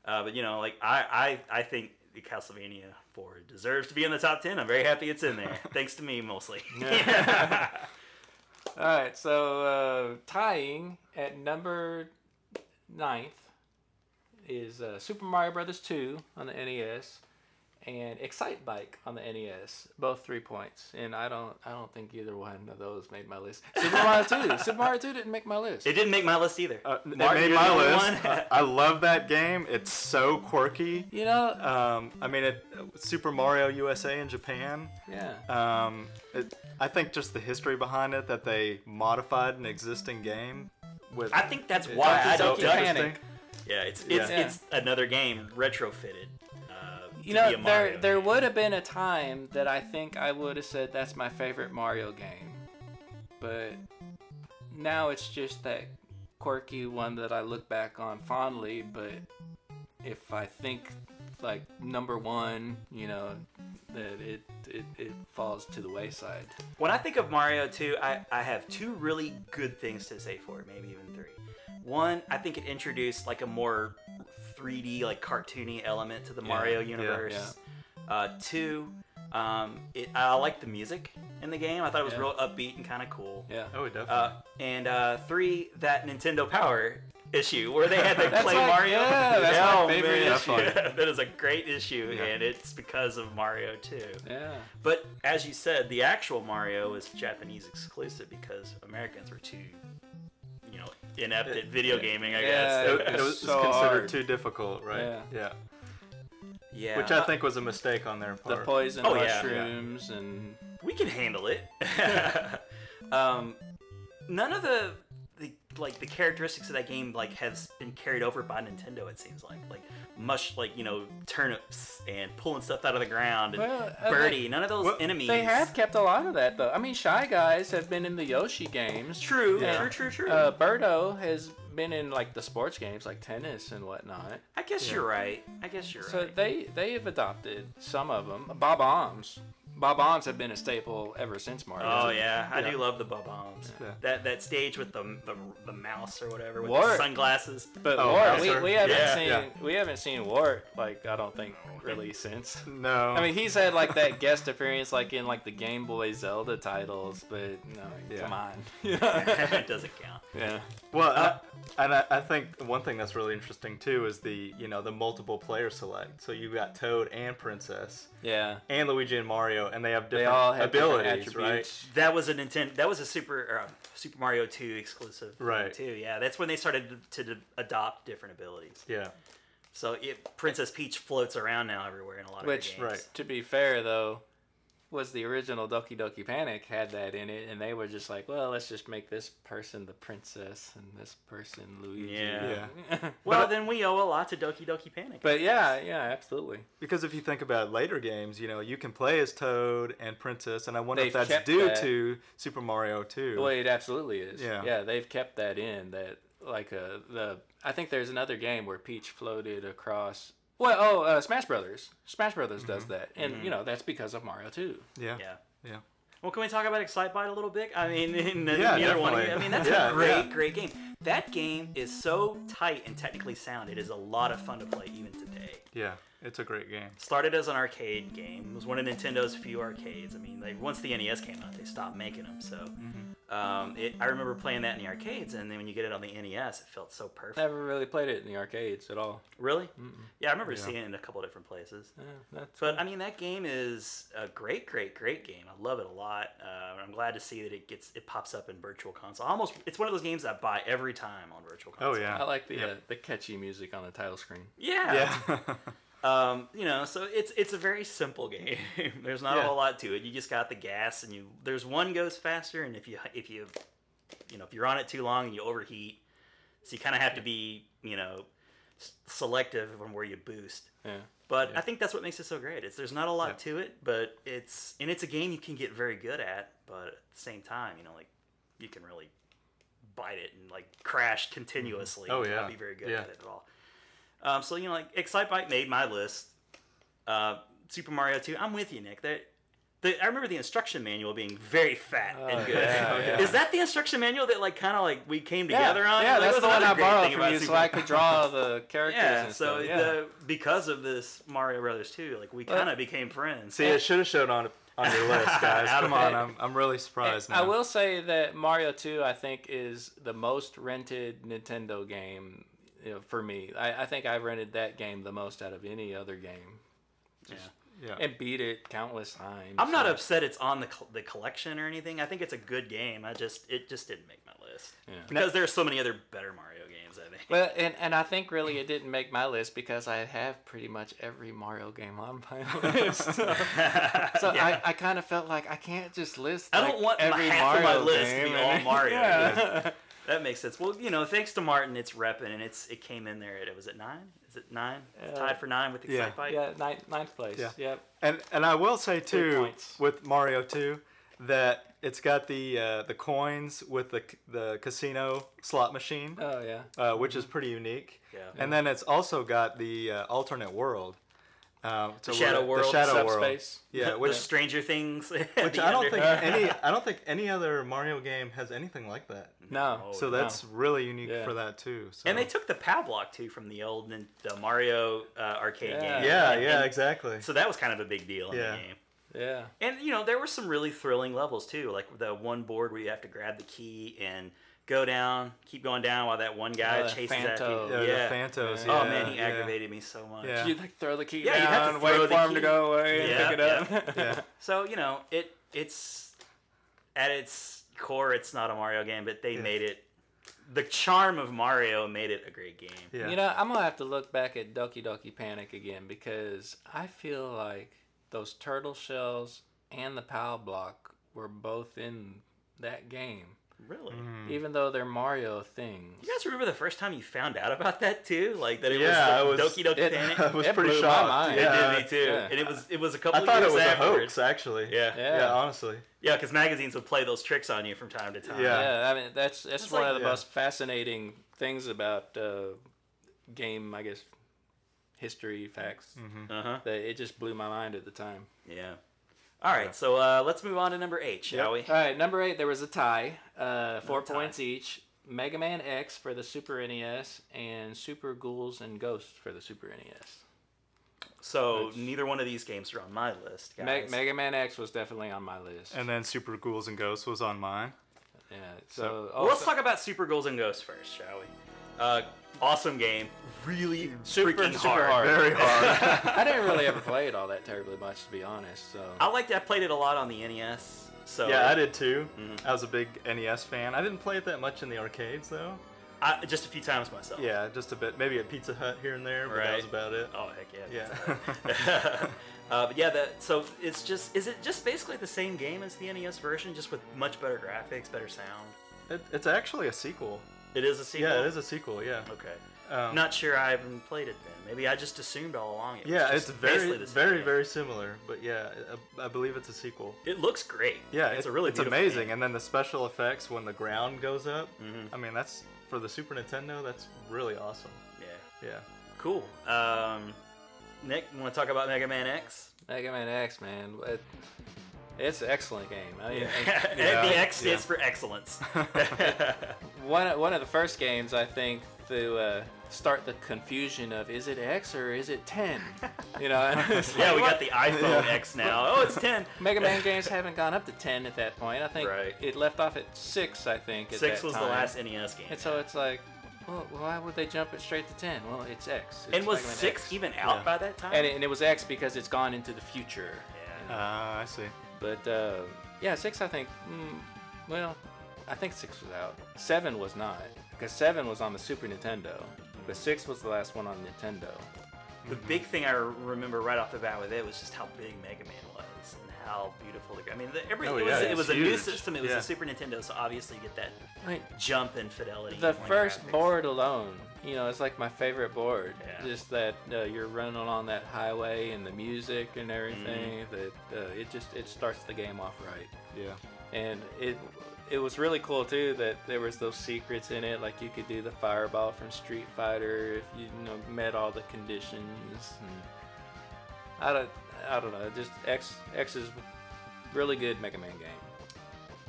Uh, but you know, like I, I, I think the Castlevania 4 deserves to be in the top 10. I'm very happy it's in there, thanks to me mostly. All right, so uh, tying at number ninth is uh, Super Mario Brothers 2 on the NES and Excitebike on the NES, both three points. And I don't, I don't think either one of those made my list. Super Mario 2, Super Mario 2 didn't make my list. it didn't make my list either. Uh, it Martin, made my list. one. I, I love that game. It's so quirky. you know, Um, I mean, it, Super Mario USA in Japan. yeah. Um, it, I think just the history behind it that they modified an existing game with. I think that's why I don't. Panic. Yeah, it's it's Yeah. it's another game retrofitted. You know, be a there Mario there game. would have been a time that I think I would have said that's my favorite Mario game, but now it's just that quirky one that I look back on fondly. But if I think like number one, you know, that it it, it falls to the wayside. When I think of Mario 2, I, I have two really good things to say for it, maybe even three. One, I think it introduced like a more 3D, like cartoony element to the Yeah, Mario yeah, universe. Uh, two, um, it, I like the music in the game. I thought it was Yeah. real upbeat and kind of cool. Yeah. oh, definitely. Uh, and uh, three, that Nintendo Power issue where they had to play like- Mario. yeah, that's my Oh, favorite man. issue. that is a great issue, Yeah. and it's because of Mario 2. Yeah. But as you said, the actual Mario was Japanese exclusive because Americans were too, you know, inept at video gaming. I Yeah, guess. it, it it was was so considered hard. too difficult, right? Yeah. yeah. yeah. Which I think was a mistake on their part. The poison Oh, yeah. mushrooms and we can handle it. um, none of the the like the characteristics of that game like has been carried over by Nintendo. It seems like like mush like you know turnips and pulling stuff out of the ground and Well, uh, Birdo. None of those Well, enemies. they have kept a lot of that though. I mean, Shy Guys have been in the Yoshi games. True, Yeah. true, true, true. Uh, Birdo has been in like the sports games like tennis and whatnot. I guess yeah. you're right. I guess you're So right. they they have adopted some of them. Bob-ombs. Bob-ombs have been a staple ever since Mario. Oh yeah, I Yeah. do love the bob-ombs. Yeah. That that stage with the, the the mouse or whatever with Wart. the sunglasses. But Oh, Wart, we, we haven't Yeah. seen Yeah. we haven't seen Wart like I don't think really since. No. I mean, he's had like that guest appearance like in like the Game Boy Zelda titles, but no, Yeah. come on. it doesn't count. yeah. Well, I, and I, I think one thing that's really interesting too is the you know the multiple player select. So you've got Toad and Princess Yeah. and Luigi and Mario, and they have different They all have abilities, different right? That was a Nintendo. That was a Super or, um, Super Mario 2 exclusive. Right. Too. Yeah, that's when they started to, to adopt different abilities. Yeah. So it, Princess Peach floats around now everywhere in a lot of their games. right. to be fair though, was the original Doki Doki Panic had that in it, and they were just like, well, let's just make this person the princess and this person Luigi. Yeah. Yeah. Well, then we owe a lot to Doki Doki Panic. but yeah, yeah, absolutely. Because if you think about later games, you know, you can play as Toad and Princess, and I wonder if They've that's due that. to Super Mario 2. Well, it absolutely is. Yeah. Yeah, they've kept that in. That like uh, the I think there's another game where Peach floated across. Well, oh, uh, Smash Brothers. Smash Brothers does mm-hmm. that, and you mm-hmm. know that's because of Mario 2. yeah. yeah. Yeah. Well, can we talk about Excitebike a little bit? I mean, in Yeah, neither one of you. I mean, that's Yeah, a great, yeah. great game. That game is so tight and technically sound. It is a lot of fun to play even today. Yeah. It's a great game. Started as an arcade game. It was one of Nintendo's few arcades. I mean, like once the NES came out, they stopped making them. So, mm-hmm. Um, it, I remember playing that in the arcades, and then when you get it on the NES, it felt so perfect. Never really played it in the arcades at all. Really? Yeah, I remember Yeah. seeing it in a couple of different places. Yeah, that's But I mean, that game is a great, great, great game. I love it a lot. Uh, I'm glad to see that it gets it pops up in Virtual Console. Almost, it's one of those games I buy every time on Virtual Console. Oh, yeah. I like the Yep. uh, the catchy music on the title screen. Yeah. Yeah. Um, you know, so it's it's a very simple game. there's not a whole lot to it. You just got the gas, and you there's one goes faster, and if you if you you know if you're on it too long and you overheat, so you kind of have to be you know selective on where you boost. Yeah. But Yeah. I think that's what makes it so great. It's there's not a lot Yeah. to it, but it's and it's a game you can get very good at. But at the same time, you know, like you can really bite it and like crash continuously. Oh, yeah. not be very good Yeah. at it at all. Um, so you know, like Excitebike made my list. Uh, Super Mario 2. I'm with you, Nick. That. The, I remember the instruction manual being very fat Oh, and good. yeah, yeah. Is that the instruction manual that like kind of like we came Yeah, together on? yeah, Like, that's the one I borrowed from about you so I could draw the characters. yeah, and so. Yeah. the because of this Mario Brothers 2, like we kind of became friends. See, it should have showed on on your list, guys. Out of Come on. I'm, I'm really surprised I will say that Mario 2, I think, is the most rented Nintendo game you know, for me. I, I think I've rented that game the most out of any other game Yeah. Yeah. and beat it countless times. I'm not so, upset it's on the col- the collection or anything. I think it's a good game. I just it just didn't make my list Yeah. because are so many other better Mario games. I think. Well, and, and I think really it didn't make my list because I have pretty much every Mario game on my list. so so Yeah. I, I kind of felt like I can't just list. I don't like, want my- every half of my Mario list to be all Mario Yeah. That makes sense. Well, you know, thanks to Martin, it's repping and it's it came in there. It was at nine? Is it nine? It's Uh, tied for nine with the yeah. Excitebike. yeah, ninth, ninth place. Yeah. Yep. And and I will say too with Mario 2 that it's got the uh, the coins with the the casino slot machine, Oh yeah. uh, which is pretty unique. Yeah. And then it's also got the uh, alternate world. Um, so Shadow where- World, The Shadow World. Subspace. Yeah, the which Stranger Things. which I don't think any I don't think any other Mario game has anything like that. No. Oh, So no. that's really unique Yeah. for that too. So. And they took the POW block too from the old the Mario uh, arcade Yeah. game. yeah, And- yeah, and exactly. So that was kind of a big deal in Yeah. the game. Yeah. And you know, there were some really thrilling levels too, like the one board where you have to grab the key and go down, keep going down while that one guy Oh, the chases after you. Yeah, Yeah. the Phantos. Oh, yeah. oh man, he yeah. aggravated me so much. Yeah. You like throw the key Yeah, you have to down, wait throw for the him key. to go away and Yeah, pick it up. Yeah. So you know, it it's at its core, it's not a Mario game, but they Yeah. made it. The charm of Mario made it a great game. Yeah. You know, I'm gonna have to look back at Doki Doki Panic again because I feel like those turtle shells and the POW block were both in that game, Really. Mm. even though they're Mario things. You guys remember the first time you found out about that too? Like that it Yeah, was, I the was- Doki Doki it- Panic. I was It pretty blew my shocked. mind. Yeah. it did me too, Yeah. and it was it was a couple. I thought years it was a hoax, actually. Yeah, Yeah. Yeah, honestly. yeah, because magazines would play those tricks on you from time to time. Yeah. Yeah, I mean that's that's It's one like- of the yeah. most fascinating things about uh, game, I guess, history facts. Mm-hmm. Uh huh. That it just blew my mind at the time. Yeah. All right, so uh, let's move on to number eight, shall Yep. we? All right, number eight, there was a tie, uh, four tie. points each. Mega Man X for the Super NES and Super Ghouls and Ghosts for the Super NES. So Which- neither one of these games are on my list, guys. Me- Mega Man X was definitely on my list. And then Super Ghouls and Ghosts was on mine. yeah, so well, let's talk about Super Ghouls and Ghosts first, shall we? Uh, awesome game, really Super- freaking super hard. hard. Very hard. I didn't really ever play it all that terribly much, to be honest. So I liked. I played it a lot on the NES. So yeah, I did too. Mhm. I was a big NES fan. I didn't play it that much in the arcades though. I, just a few times myself. Yeah, just a bit. Maybe a Pizza Hut here and there, but that was about it. Oh heck yeah. Yeah. yeah. Uh, but yeah, that so it's just is it just basically the same game as the NES version, just with much better graphics, better sound? It, it's actually a sequel. It is a sequel. Yeah, it is a sequel. Yeah. Okay. Um, Not sure I haven't played it then. Maybe I just assumed all along it was yeah, just it's very, the same very, game. very similar. But yeah, I, I believe it's a sequel. It looks great. Yeah, it's it- a really it's amazing. game. And then the special effects when the ground goes up. Mhm. I mean, that's for the Super Nintendo. That's really awesome. Yeah. Yeah. Cool. Um, Nick, want to talk about Mega Man X? Mega Man X, man. It, it's an excellent game. I mean, Yeah, the X yeah. for excellence. one one of the first games I think to uh, start the confusion of is it X or is it 10? You know, and it's yeah, we what? got the iPhone X now. Oh, it's 10. Mega Man games haven't gone up to 10 at that point. I think Right. it left off at six. I think at Six that was the last NES game. And so it's like, well, why would they jump it straight to 10? Well, it's X. It's and was Mega six X. even out Yeah. by that time? And it, and it was X because it's gone into the future. yeah. Uh, I see. But uh, yeah, six I think. Mm, well, I think six was out. Seven was not because seven was on the Super Nintendo, but six was the last one on Nintendo. The big thing I remember right off the bat with it was just how big Mega Man was and how beautiful the. I mean, the, every, Oh, it yeah, was, it was a new system. It was Yeah. a Super Nintendo, so obviously you get that I mean, jump in fidelity. the first graphics- board alone, you know, it's like my favorite board. Yeah. Just that uh, you're running along that highway and the music and everything. Mm-hmm. That uh, it just it starts the game off right. Yeah. and it it was really cool too that there was those secrets in it like you could do the fireball from street fighter if you, you know met all the conditions and i don't i don't know just x x is really good mega man game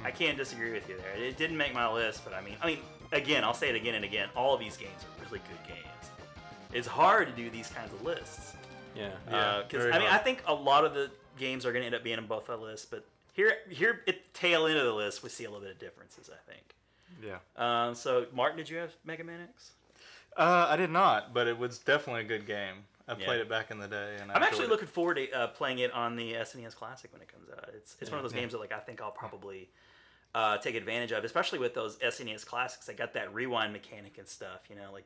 I can't disagree with you there. It didn't make my list, but I mean, I mean, again, I'll say it again and again. All of these games are really good games. It's hard to do these kinds of lists. yeah Yeah, because very I mean, hard. I think a lot of the games are going to end up being in both our lists, but here, here at the tail end of the list, we see a little bit of differences. I think. Yeah. Um, so, Martin, did you have Mega Man X? Uh, I did not, but it was definitely a good game. I Yeah. played it back in the day, and I I'm actually enjoyed it. looking forward to uh, playing it on the SNES Classic when it comes out. It's it's one of those Yeah. games that like I think I'll probably uh, take advantage of, especially with those SNES Classics. I got that rewind mechanic and stuff, you know, like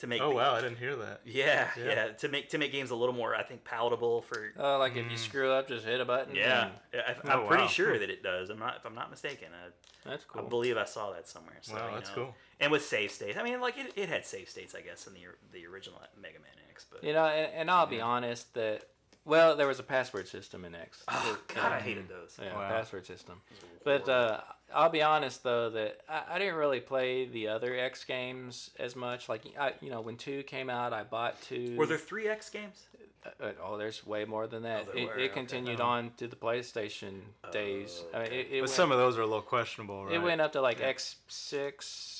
to make. Oh the- wow, I didn't hear that. Yeah, yeah, Yeah. to make to make games a little more, I think, palatable for. oh like if you mm. screw up just hit a button Yeah, and- yeah, I, Oh, I'm pretty wow. sure that it does. I'm not, if I'm not mistaken. I, that's I believe I saw that somewhere. So, Wow, that's know. cool. And with save states, I mean, like it, it had save states, I guess, in the the original Mega Man X. But you know and, and i'll be honest that well there was a password system in x oh That, god, I uh, hated those. Yeah, Wow. password system. But uh, I'll be honest though that I, I didn't really play the other X games as much. Like I, you know, when two came out, I bought two. Were there three X games? Uh, uh, oh, there's way more than that. there it were, it okay. continued on to the PlayStation days. I mean, it, it, But went, some of those are a little questionable, right? it went up to like Yeah. X six.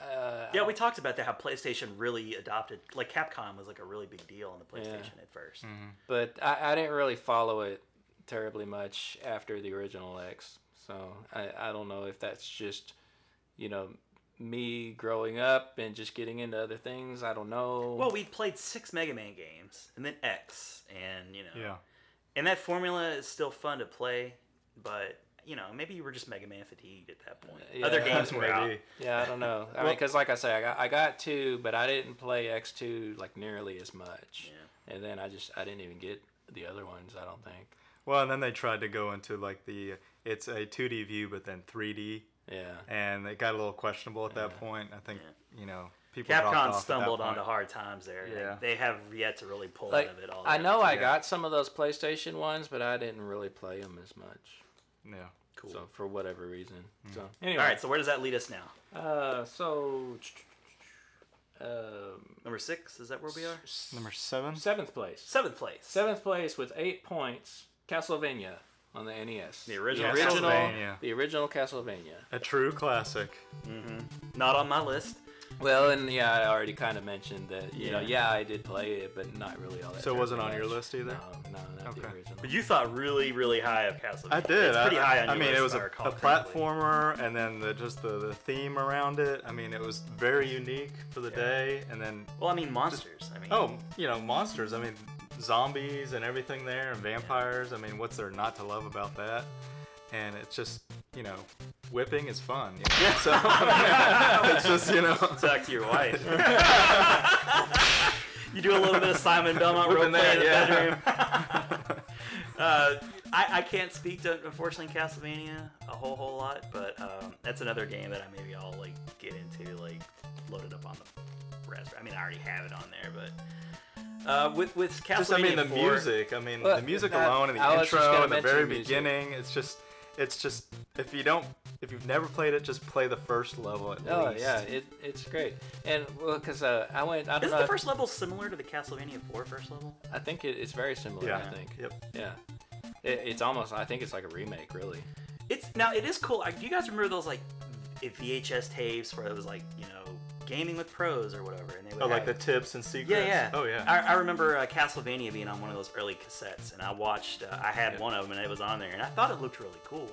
Uh, Yeah, we talked about that. How PlayStation really adopted, like Capcom was like a really big deal on the PlayStation at 1st Mm-hmm. but I, I didn't really follow it terribly much after the original X. So I, I don't know if that's just, you know, me growing up and just getting into other things. I don't know. Well, we played six Mega Man games and then X, and you know, Yeah. and that formula is still fun to play, but you know, maybe you were just Mega Man fatigued at that point. Yeah. Other games were out. Yeah, I don't know. I mean, because like I say, I got I got two, but I didn't play X two like nearly as much. Yeah. And then I just I didn't even get the other ones. I don't think. Well, and then they tried to go into like the it's a 2D view, but then 3D, Yeah. and it got a little questionable at that Yeah. point. I think you know people dropped Capcom off at that stumbled point. onto hard times there. Yeah. They have yet to really pull Like out of it all. I know I Yeah. got some of those PlayStation ones, but I didn't really play them as much. Yeah. Cool. So for whatever reason. Mm. So anyway. All right, so where does that lead us now? Uh, so, um, Number six? Is that where we are? Number seven. seventh place. Seventh place. Seventh place with eight points. Castlevania on the NES. The original The original. Castlevania. The original Castlevania. A true classic. Not on my list. Well, and yeah, I already kind of mentioned that. You know, Yeah. yeah, I did play it, but not really all that. So it wasn't terribly on your list either? No, no, not the Okay. original. But you thought really, really high of Castlevania. I did. It's pretty I, high on I your mean, list, it was if I a, recall a correctly. platformer, and then the, just the, the theme around it. I mean, it was very unique for the Yeah. day. And then, Well, I mean, monsters. I mean, oh, you know, monsters. I mean, zombies and everything there, and vampires. I mean, what's there not to love about that? And it's just, you know, whipping is fun. You know? So it's just, you know, talk to your wife. you do a little bit of Simon Belmont Whipping roleplay in the yeah. bedroom. uh, I, I can't speak to unfortunately Castlevania a whole whole lot, but um, that's another game that I maybe I'll like get into, like load it up on the Raspberry. I mean, I already have it on there, but uh, with with Castlevania Just, I mean, the 4 music. I mean, Well, the music that- alone and the I intro gonna and the very music. beginning. It's just, it's just. If you don't, if you've never played it, just play the first level at Oh least. yeah, it, it's great. And well, cause uh, I went. I don't Isn't know. the if- first level similar to the Castlevania 4 first level? I think it, it's very similar. Yeah. I think. Yep. Yeah. It, it's almost. I think it's like a remake, really. It's now it is cool. Do you guys remember those like VHS tapes where it was like you know gaming with pros or whatever, and they would Oh, like the have- tips and secrets. Yeah, yeah. Oh yeah. I, I remember uh, Castlevania being on one of those early cassettes, and I watched. Uh, I had Yeah. one of them, and it was on there, and I thought it looked really cool.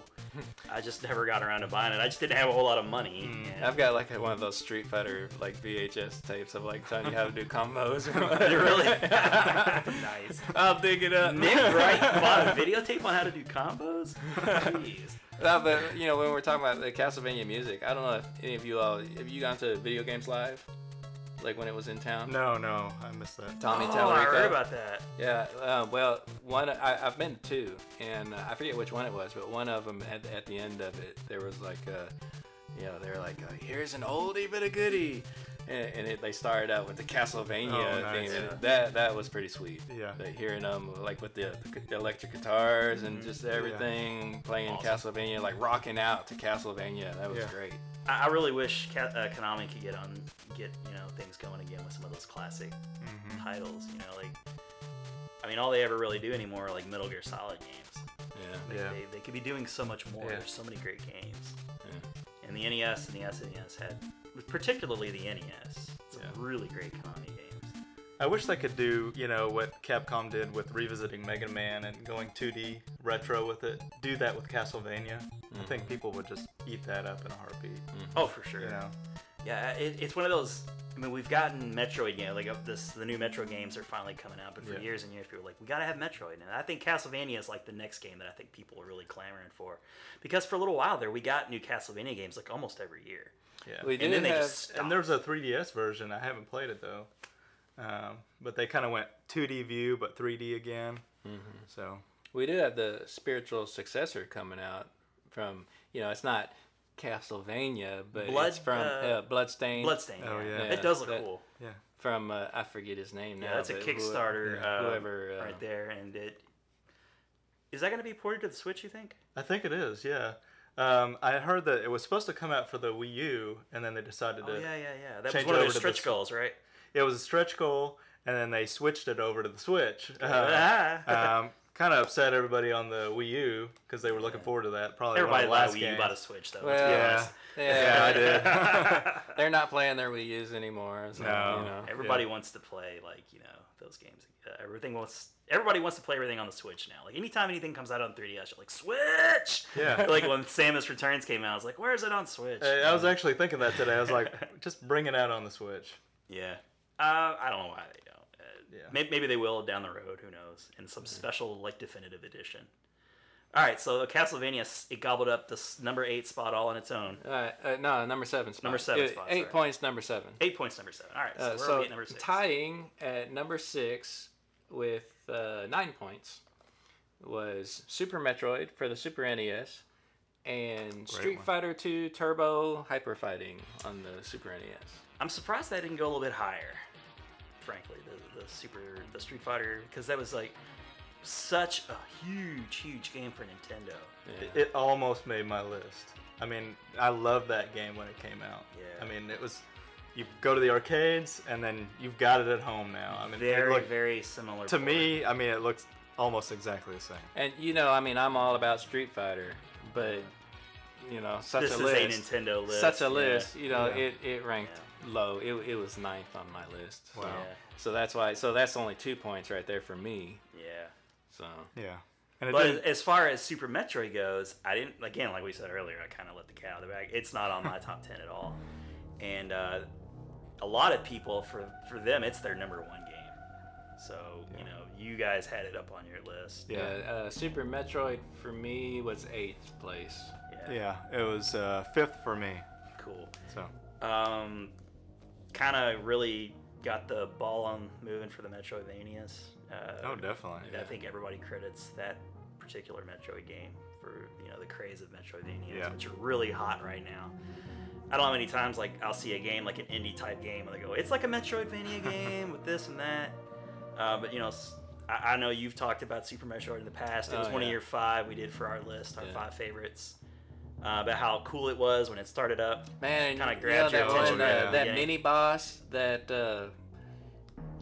I just never got around to buying it. I just didn't have a whole lot of money. Mm. and- I've got like one of those Street Fighter like VHS tapes of like telling you how to do combos. You really? nice. I'll dig it up. Nick Wright bought a videotape on how to do combos. Jeez. No, but you know when we're talking about the Castlevania music, I don't know if any of you all have you gone to Video Games Live, like when it was in town. No, no, I missed that. Tommy oh, Tallarico. I heard about that. Yeah, uh, well, one I, I've been to two, and uh, I forget which one it was, but one of them at, at the end of it, there was like, uh, you know, they were like, uh, "Here's an oldie but a goodie," and, and it, they started out with the Castlevania Oh, thing. nice. and that that was pretty sweet. Yeah. Like, hearing them like with the, the electric guitars and just everything playing Awesome. Castlevania, like rocking out to Castlevania. That was Yeah. great. I, I really wish Ca- uh, Konami could get on, get you know things going again with some of those classic Mhm. titles. You know, like I mean, all they ever really do anymore are like Metal Gear Solid games. Yeah. Like, Yeah. They, they could be doing so much more. Yeah. There's so many great games. yeah. And the NES and the SNES had, particularly the NES, some Yeah. really great Konami games. I wish they could do, you know, what Capcom did with revisiting Mega Man and going 2D retro with it. Do that with Castlevania. I mm. think people would just eat that up in a heartbeat. Mm-hmm. Oh, for sure. You know. Yeah, uh, it, it's one of those. I mean, we've gotten Metroid games. Like uh, this, the new Metroid games are finally coming out. But for Yeah. years and years, people were like, we gotta have Metroid. And I think Castlevania is like the next game that I think people are really clamoring for, because for a little while there, we got new Castlevania games like almost every year. Yeah. We And then did they just stopped. and there's a 3DS version. I haven't played it though. Um, but they kind of went 2D view, but 3D again. Mm-hmm. So We do have the spiritual successor coming out from you know it's not Castlevania, but Blood- it's from uh, uh, Bloodstain. Bloodstain. Oh, yeah. it does look that- cool. yeah. from uh, I forget his name now. Yeah, that's a but who- Kickstarter. yeah, uh, whoever, uh, right there, and it is that going to be ported to the Switch? You think? I think it is. Yeah. Um, I heard that it was supposed to come out for the Wii U, and then they decided Oh to. yeah, yeah, yeah. That was one of over their stretch this- goals, right? It was a stretch goal, and then they switched it over to the Switch. Ah. um, kind of upset everybody on the Wii U because they were looking forward to that. Probably Everybody one of the a Wii last U, bought a. Switch though. Well, let's Yeah. Yeah, I did. They're not playing their Wii U's anymore. So, No. you know. Everybody wants to play like you know those games. Uh, everything wants. Everybody wants to play everything on the Switch now. Like anytime anything comes out on 3DS, you're like Switch. Yeah. like when Samus Returns came out, I was like, where is it on Switch? Hey, I was actually thinking that today. I was like, just bring it out on the Switch. yeah. Uh, I don't know why they don't. Uh, Yeah. maybe, maybe they will down the road. Who knows? In some special like definitive edition. All right, so Castlevania s- it gobbled up this number eight spot all on its own. All right, uh, no, number seven spot. Number seven Uh, spot, Eight sorry. points, number seven. Eight points, number seven. All right, so Uh, we're so at number six. tying at number six with uh, nine points was Super Metroid for the Super NES and Street one. Fighter II Turbo Hyper Fighting on the Super NES. I'm surprised that didn't go a little bit higher. Frankly, the the super the Street Fighter because that was like such a huge huge game for Nintendo. Yeah. It, it almost made my list. I mean, I loved that game when it came out. Yeah. I mean, it was. You go to the arcades, and then you've got it at home now. I mean, it Very looked- very similar. to port. me, I mean, it looks almost exactly the same. And you know, I mean, I'm all about Street Fighter, but you know, such this a is list, a Nintendo list. such a yeah. list. You know, Yeah. it, it ranked low. It, it was ninth on my list. So, Wow. Yeah. so that's why. So that's only two points right there for me. Yeah. So Yeah. And But didn't, as far as Super Metroid goes, I didn't again like we said earlier. I kind of let the cat out of the bag. It's not on my top ten at all, and uh, a lot of people for for them it's their number one game. So you know you guys had it up on your list. yeah, uh, Super Metroid for me was eighth place. Yeah. yeah, it was uh, fifth for me. Cool. So Um, kind of really got the ball on moving for the Metroidvanias. Uh, Oh, definitely. I think everybody credits that particular Metroid game for you know the craze of Metroidvanias, Yeah. which are really hot right now. I don't know how many times like I'll see a game like an indie type game and they go, it's like a Metroidvania game with this and that. Uh, but you know, I know you've talked about Super Metroid in the past. It was Oh, one of your five we did for our list, our Yeah. five favorites. Uh, about how cool it was when it started up. Man, Kinda yeah, your that attention one, right uh, that mini boss that uh,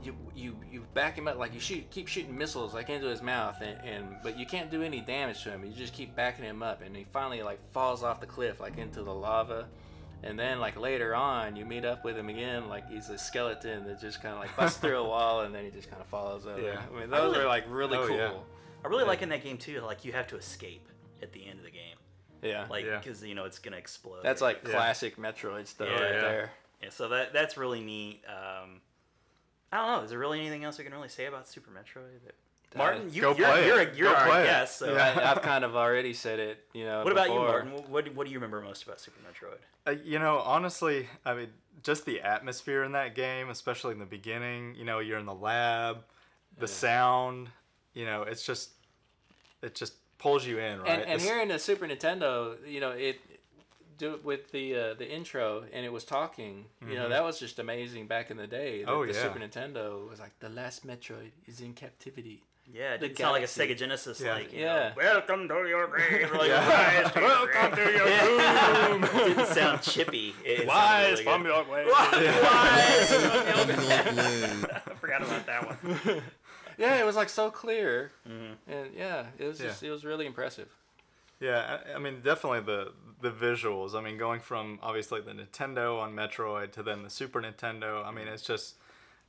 you you you back him up like you shoot keep shooting missiles like into his mouth and, and but you can't do any damage to him. You just keep backing him up and he finally like falls off the cliff like into the lava. And then like later on, you meet up with him again like he's a skeleton that just kind of like busts through a wall and then he just kind of follows over. Yeah. I mean I those really- are like really Oh, cool. yeah. I really like in that game too, like you have to escape at the end of the game, Yeah. like Yeah. because you know it's gonna explode. That's like Yeah. classic Metroid stuff Yeah, right yeah. there. Yeah, so that that's really neat. Um, I don't know. Is there really anything else we can really say about Super Metroid? That... Martin, you, Go you're, play you're, it. A, you're Go our guest. So Yeah. I, I've kind of already said it, you know. what about you. Martin? What, what what do you remember most about Super Metroid? Uh, you know, honestly, I mean, just the atmosphere in that game, especially in the beginning. You know, you're in the lab, the sound. You know, it's just, it just pulls you in, right? And, and It's- here in the Super Nintendo, you know, it do it with the uh, the intro and it was talking. You know, that was just amazing back in the day. that Mm-hmm. Oh, the yeah. Super Nintendo was like the last Metroid is in captivity. Yeah, it didn't sound like a Sega Genesis. Yeah. Like, you Yeah. Know, Welcome to your grave. Like, Yeah. rise Welcome to your Yeah. doom. It didn't sound chippy. It, it Wise sounded from really your way. good. Wise. I forgot about that one. yeah, it was like so clear, Mhm. and yeah, it was Yeah. just it was really impressive. Yeah, I, I mean, definitely the the visuals. I mean, going from obviously the Nintendo on Metroid to then the Super Nintendo. I mean, it's just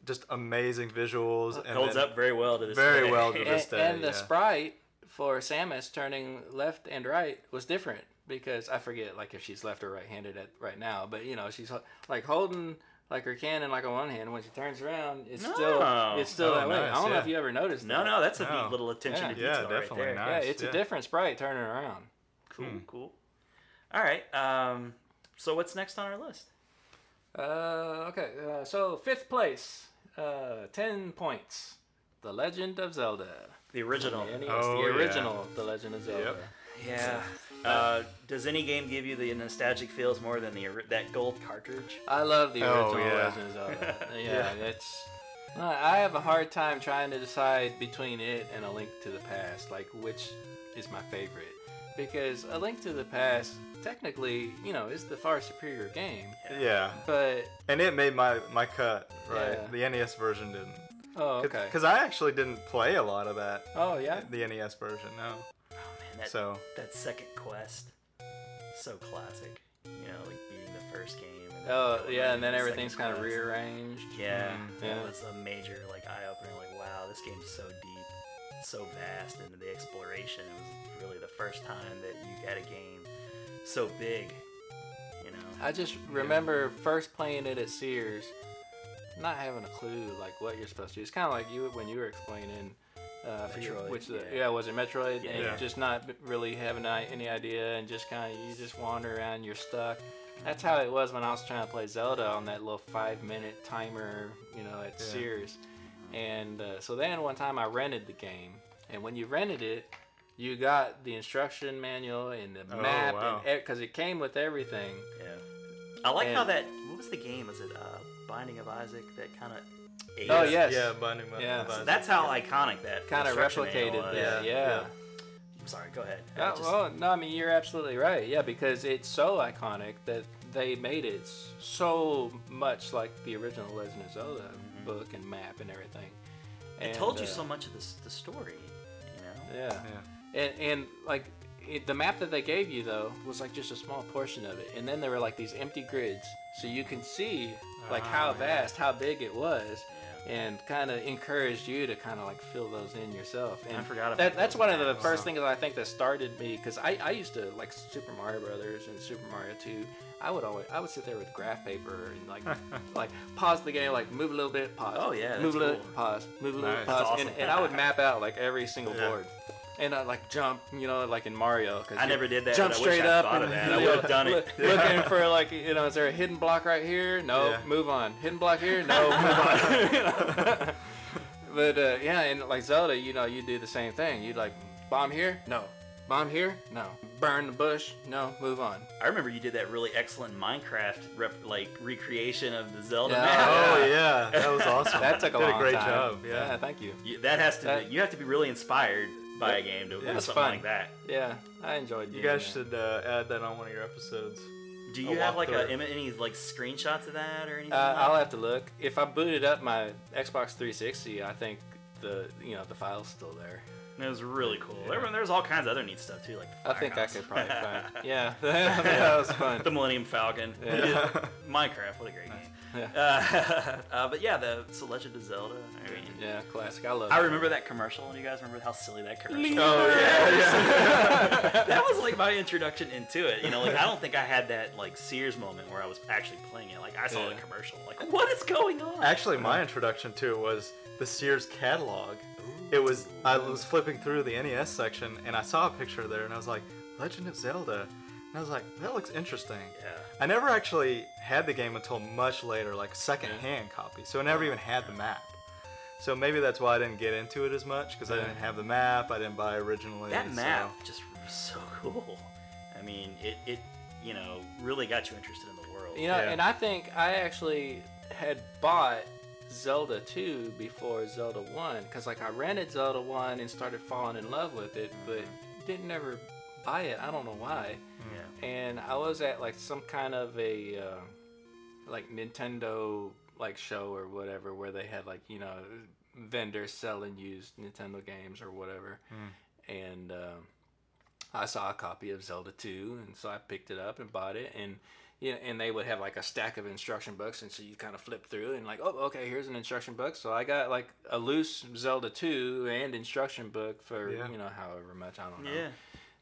just amazing visuals. And Holds up very well to this Very day. well to and, this day, and the yeah. sprite for Samus turning left and right was different because I forget like if she's left or right-handed at right now, but you know she's like holding like her cannon like on one hand when she turns around it's No. still it's still Oh, that way. I don't know if you ever noticed. No, that. no, that's a No. neat little attention to Yeah. detail Yeah, right definitely there. nice. Yeah, it's yeah. a different sprite turning around. Cool, Hmm. cool. All right. Um, so what's next on our list? Uh, okay, uh, so fifth place, uh, ten points. The Legend of Zelda. The original. The, NES, Oh, the yeah. original The Legend of Zelda. Yeah. Uh, does any game give you the nostalgic feels more than the that gold cartridge? I love the Oh, original yeah. Legend of Zelda. yeah, it's. I have a hard time trying to decide between it and A Link to the Past, like which is my favorite. Because A Link to the Past, technically, you know, is the far superior game. Yeah, But and it made my my cut. Right, Yeah. the NES version didn't. oh, okay. Because I actually didn't play a lot of that. Oh yeah. The NES version, no. Oh man, that So that second quest, so classic. You know, like beating the first game. Oh yeah, and then the everything's kind of rearranged. Yeah, Mm, that yeah. was a major like eye opener. Like, wow, this game's so deep, so vast, and the exploration it was really the first time that you got a game so big. You know. I just remember first playing it at Sears, not having a clue like what you're supposed to do. It's kind of like you when you were explaining. Uh, Metroid, which the, yeah. yeah. was it Metroid? Yeah. And just not really having any idea, and just kind of you just wander around, you're stuck. That's how it was when I was trying to play Zelda on that little five minute timer, you know, at Yeah. Sears. And uh, so then one time I rented the game, and when you rented it, you got the instruction manual and the Oh, map, wow. and because it came with everything. Yeah. I like how that. What was the game? Was it uh, Binding of Isaac? That kind of. Oh, yes. Yeah, Binding of Yeah. Isaac. So that's how iconic that kind of replicated was. that. Yeah, Yeah. yeah. I'm sorry. Go ahead. I Oh, just- well, no, I mean you're absolutely right. Yeah, because it's so iconic that they made it so much like the original Legend of Zelda book and map and everything. it And, told you uh, so much of the, the story. You know. Yeah, Yeah. and and like it, the map that they gave you though was like just a small portion of it, and then there were like these empty grids, so you can see like how Ah, yeah. vast, how big it was. Yeah. and kind of encouraged you to kind of like fill those in yourself. And I forgot about that. That's one of the first Wow. things I think that started me because I, I used to like Super Mario Brothers and Super Mario Two. I would always I would sit there with graph paper and like like pause the game, like move a little bit, pause. Oh, yeah, move that's a little, cool. pause, move a little, Nice. pause, That's and, and I would map out like every single Yeah. board. And I like jump, you know, like in Mario. Cause I never did that, Jump but I wish straight I'd up and of that. I you know, would've done it. look- looking for like, you know, is there a hidden block right here? No, Yeah. move on. Hidden block here? No, move on. but uh, yeah, and like Zelda, you know, you do the same thing. You'd like bomb here, no. Bomb here, no. Burn the bush, no. Move on. I remember you did that really excellent Minecraft rep, like recreation of the Zelda Yeah. map. Oh yeah, that was awesome. That took a Did long a great time. job. Yeah. thank you. You, that has to. That- you have to be really inspired by a game to Yeah, do something fun. like that. Yeah, I enjoyed. It. You guys that. should uh, add that on one of your episodes. Do you have like a, any like screenshots of that or anything? Uh, like I'll that? have to look. If I booted up my Xbox 360, I think the you know the file's still there. It was really cool. Yeah. There, there's all kinds of other neat stuff too, like the I think I Firehouse. could probably find. Yeah, that was fun. the Millennium Falcon. Yeah. Minecraft, what a great game. Yeah. Uh, uh, but yeah, the so Legend of Zelda. I mean, Yeah, classic. I love. I it. remember that commercial. Do you guys remember how silly that commercial? Oh yeah, that was like my introduction into it. You know, like I don't think I had that like Sears moment where I was actually playing it. Like I saw the commercial. Like what is going on? Actually, my introduction to it was the Sears catalog. It was I was flipping through the NES section and I saw a picture there and I was like, Legend of Zelda. And I was like, that looks interesting. yeah. I never actually had the game until much later, like second-hand copy. So I never even had the map. So maybe that's why I didn't get into it as much because I didn't have the map. I didn't buy originally. That so- map just was so cool. I mean, it it you know really got you interested in the world. You know, Yeah. and I think I actually had bought Zelda 2 before Zelda 1 because like I rented Zelda 1 and started falling in love with it, but didn't ever buy it. I don't know why. Yeah. And I was at like some kind of a uh, like Nintendo like show or whatever where they had like you know vendors selling used Nintendo games or whatever, and um, I saw a copy of Zelda 2, and so I picked it up and bought it, and you know, and they would have like a stack of instruction books, and so you kind of flip through and like, oh, okay, here's an instruction book. So I got like a loose Zelda 2 and instruction book for Yeah. you know however much I don't know Yeah.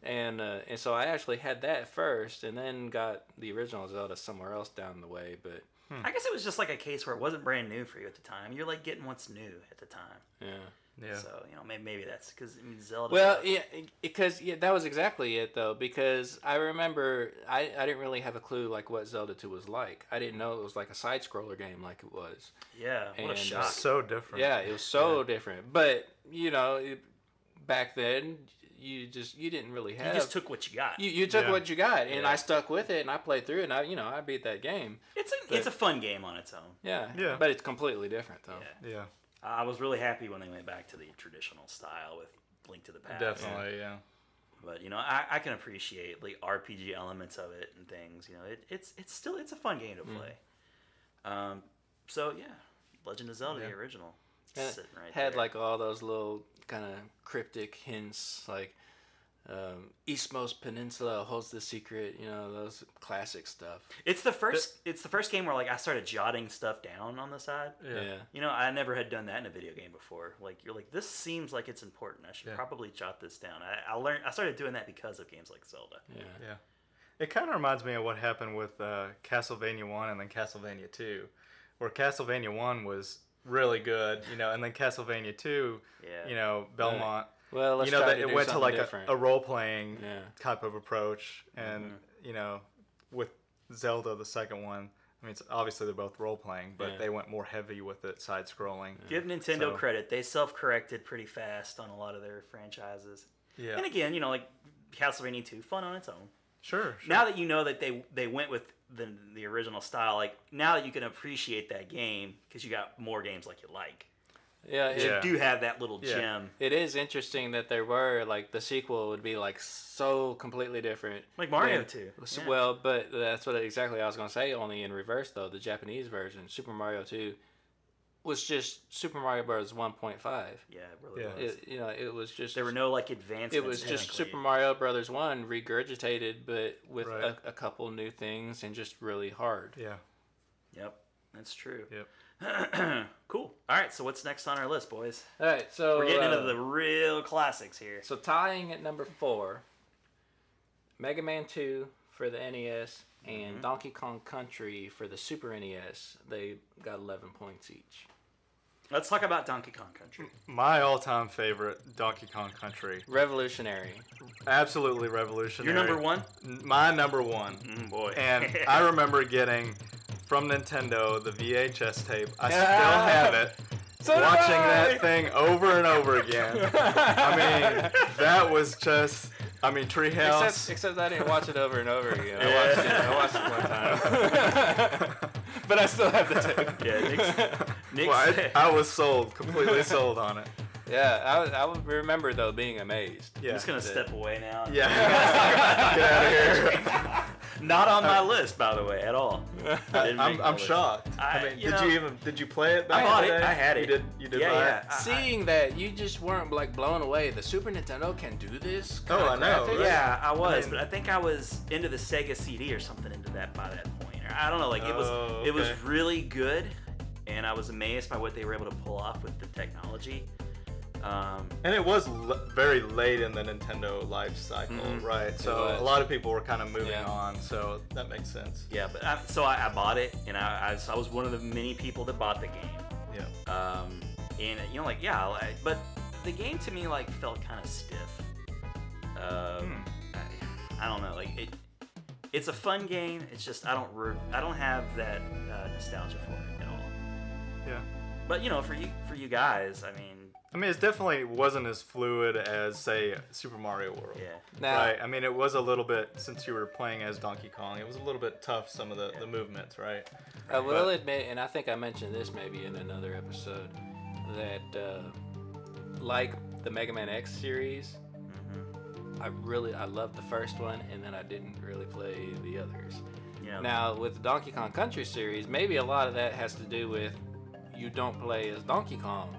and uh, and so I actually had that first, and then got the original Zelda somewhere else down the way. But I guess it was just like a case where it wasn't brand new for you at the time. You're like getting what's new at the time. yeah, Yeah. So you know maybe, maybe that's because I mean Zelda. well, yeah, because yeah, that was exactly it though. Because I remember I, I didn't really have a clue like what Zelda Two was like. I didn't know it was like a side scroller game like it was. yeah. What a and, shock. So different. Yeah, it was so different. But you know, it, back then you just you didn't really have. you just took what you got. you, you took Yeah. what you got, and Yeah. I stuck with it, and I played through it, and I you know I beat that game. it's a it's a fun game on its own. Yeah. Yeah. But it's completely different though. Yeah. Yeah. I was really happy when they went back to the traditional style with Link to the Past. Definitely. Yeah. But you know, I, I can appreciate the RPG elements of it and things. You know, it, it's it's still it's a fun game to play. Um, so yeah, Legend of Zelda, Yeah. the original, sitting right had there. like all those little kind of cryptic hints, like um, Eastmost Peninsula holds the secret. You know those classic stuff. it's the first it's the first game where like I started jotting stuff down on the side. Yeah. You know, I never had done that in a video game before. Like you're like, this seems like it's important. I should Yeah. probably jot this down. I, I learned I started doing that because of games like Zelda. Yeah. Yeah. It kind of reminds me of what happened with uh, Castlevania 1 and then Castlevania 2, where Castlevania 1 was really good, you know, and then Castlevania 2, Yeah. you know, Belmont, Well, let's you know, try that to it do went to something like different. a, a role playing Yeah. type of approach. And, Mm-hmm. you know, with Zelda, the second one, I mean, it's, obviously they're both role playing, but Yeah. they went more heavy with it, side scrolling. Give Nintendo So- credit. They self corrected pretty fast on a lot of their franchises. Yeah. And again, you know, like Castlevania 2, fun on its own. Sure. sure. Now that you know that they they went with the the original style, like now that you can appreciate that game because you got more games like you like. Yeah, it, Yeah. You do have that little Yeah. gem, it is interesting that there were like the sequel would be like so completely different. like Mario than- 2. Yeah. Well, but that's what exactly I was gonna say. Only in reverse though. The Japanese version, Super Mario Two, was just Super Mario Bros. One point five. yeah, it really Yeah. was. It, you know, it was just there were no like advancements. it was just. Super Mario Brothers One regurgitated, but with Right. a, a couple new things and just really hard. Yeah. Yep, that's true. Yep. cool. All right, so what's next on our list, boys? All right, so We're getting uh, into the real classics here. so tying at number four, Mega Man Two for the NES and Mm-hmm. Donkey Kong Country for the Super NES. They got eleven points each. Let's talk about Donkey Kong Country. My all time favorite, Donkey Kong Country. Revolutionary. Absolutely revolutionary. Your number one? My number one. Mm, boy. And I remember getting from Nintendo the VHS tape. I still have it. So watching that thing over and over again. I mean, that was just. I mean, Treehouse. Except, except I didn't watch it over and over again. I watched it. I watched it one time. but I still have the tape. Yeah, Nick's, Nick's Well, I, I was sold, completely sold on it. Yeah, I, would- I remember though being amazed. Yeah. I'm just gonna step away now. Yeah. Get out of here. Not on my list, by the way, at all. Didn't I'm, make my I'm shocked. I, I- mean, you did know- you even did you play it? I bought it. day? I had it. You did. You did Yeah, buy yeah. it. I- Seeing that you just weren't like blown away. The Super Nintendo can do this. Oh, I know, right? Yeah, I was, mean- but I think I was into the Sega CD or something into that by that point. I don't know, like it was Oh, it was really good, and I was amazed by what they were able to pull off with the technology. Um, And it was l- very late in the Nintendo life cycle, Mhm. right? So a lot of people were kind of moving Yeah. on. So that makes sense. yeah, but I, so I, I bought it, and I, I, was one of the many people that bought the game. Yeah. Um, and you know, like yeah, I, but the game to me like felt kind of stiff. Um, I, I don't know, like it. It's a fun game. It's just I don't re- I don't have that uh, nostalgia for it at all. Yeah. But you know, for you for you guys, I mean, I mean, it definitely wasn't as fluid as, say, Super Mario World. yeah, Now, Right. I mean, it was a little bit since you were playing as Donkey Kong. It was a little bit tough. Some of the, the movements, right? I will But- admit, and I think I mentioned this maybe in another episode, that uh, like the Mega Man X series, hmm I really I loved the first one, and then I didn't really play the others. you know, Now with the Donkey Kong Country series, maybe a lot of that has to do with you don't play as Donkey Kong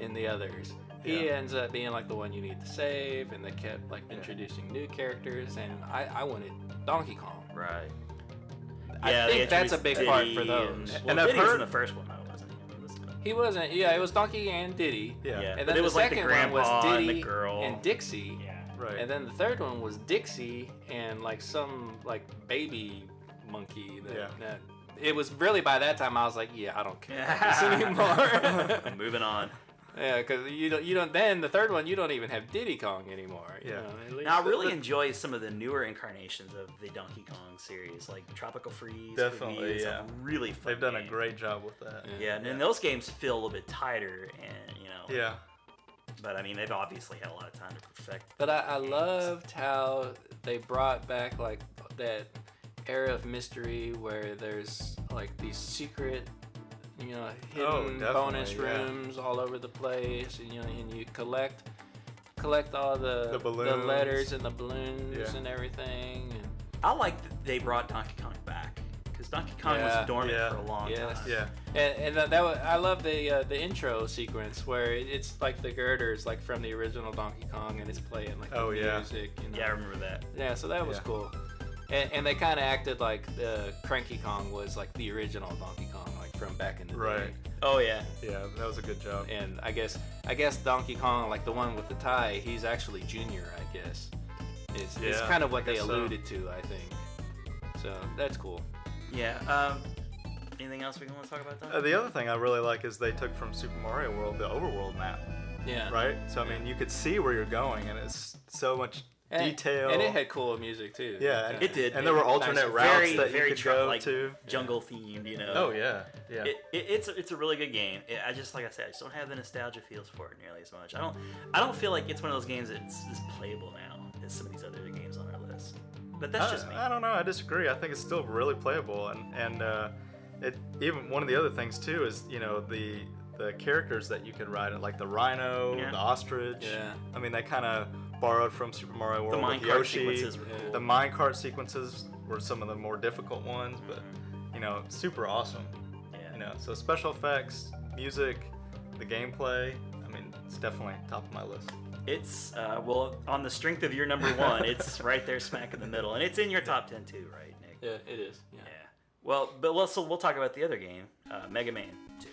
in the others. He Yeah. ends up being like the one you need to save, and they kept like introducing new characters, and I, I wanted Donkey Kong. right. I Yeah, they think that's a introduced big part Diddy for and- those. well, And I've Diddy was heard- in the first one though, wasn't he? He was- He wasn't. Yeah, it was Donkey and Diddy. Yeah. Yeah. And But then it the was like the second one was grandpa and the Diddy girl. and Dixie. Yeah. Right. And then the third one was Dixie and like some like baby monkey. That, Yeah. that- it was really by that time I was like, yeah, I don't care about this anymore. Moving on. yeah, because you don't. You don't. Then the third one, you don't even have Diddy Kong anymore. you Yeah. know, at least- Now I really enjoy some of the newer incarnations of the Donkey Kong series, like Tropical Freeze. Definitely, yeah. really fun. They've done a great job with that. Yeah. Yeah, and then those games feel a little bit tighter, and you know. Yeah. But I mean, they've obviously had a lot of time to perfect. But I, I loved how they brought back like that era of mystery where there's like these secret, you know, Oh, hidden definitely, bonus yeah. rooms all over the place, and, you know, and you collect collect all the The balloons. letters and the balloons Yeah. and everything. And, I like that they brought Donkey Kong back because Donkey Kong Yeah. was dormant Yeah. for a long Yes. time. Yeah. and, and that, that was, I love the uh, the intro sequence where it's like the girders like from the original Donkey Kong and it's playing like Oh, the yeah. music. You know? Yeah, I remember that. Yeah, so that was Yeah. cool. And, and they kind of acted like the Cranky Kong was like the original Donkey Kong, like from back in the Right. day. Oh yeah. Yeah. That was a good job. And I guess I guess Donkey Kong, like the one with the tie, he's actually Junior. I guess is is Yeah, kind of what they guess so. alluded to. I think. So that's cool. Yeah. Um, anything else we want to talk about? Donkey Uh, the other thing I really like is they took from Super Mario World the overworld map, Yeah. right? So I mean, you could see where you're going, and it's so much And, detail. And it had cool music too. yeah, and, It did. and there were alternate nice. routes very, that very you could tr- go like to. jungle themed, you know. Oh yeah, yeah. It, it, it's a, it's a really good game. It, I just like I said, I just don't have the nostalgia feels for it nearly as much. I don't I don't feel like it's one of those games that's as playable now as some of these other games on our list. But that's I, just me. I don't know. I disagree. I think it's still really playable, and and uh, it even one of the other things too is you know the the characters that you could ride, like the rhino, Yeah. the ostrich. Yeah. I mean, they kind of borrowed from Super Mario World with minecart Yoshi. sequences were cool. The minecart sequences were some of the more difficult ones, but you know, super awesome. yeah. You know, so special effects, music, the gameplay. I mean, it's definitely top of my list. It's uh, well on the strength of your number one, it's right there smack in the middle, and it's in your top ten too, right, Nick? Yeah, it is. Yeah. Yeah. Well, but let's so we'll talk about the other game, uh, Mega Man Two.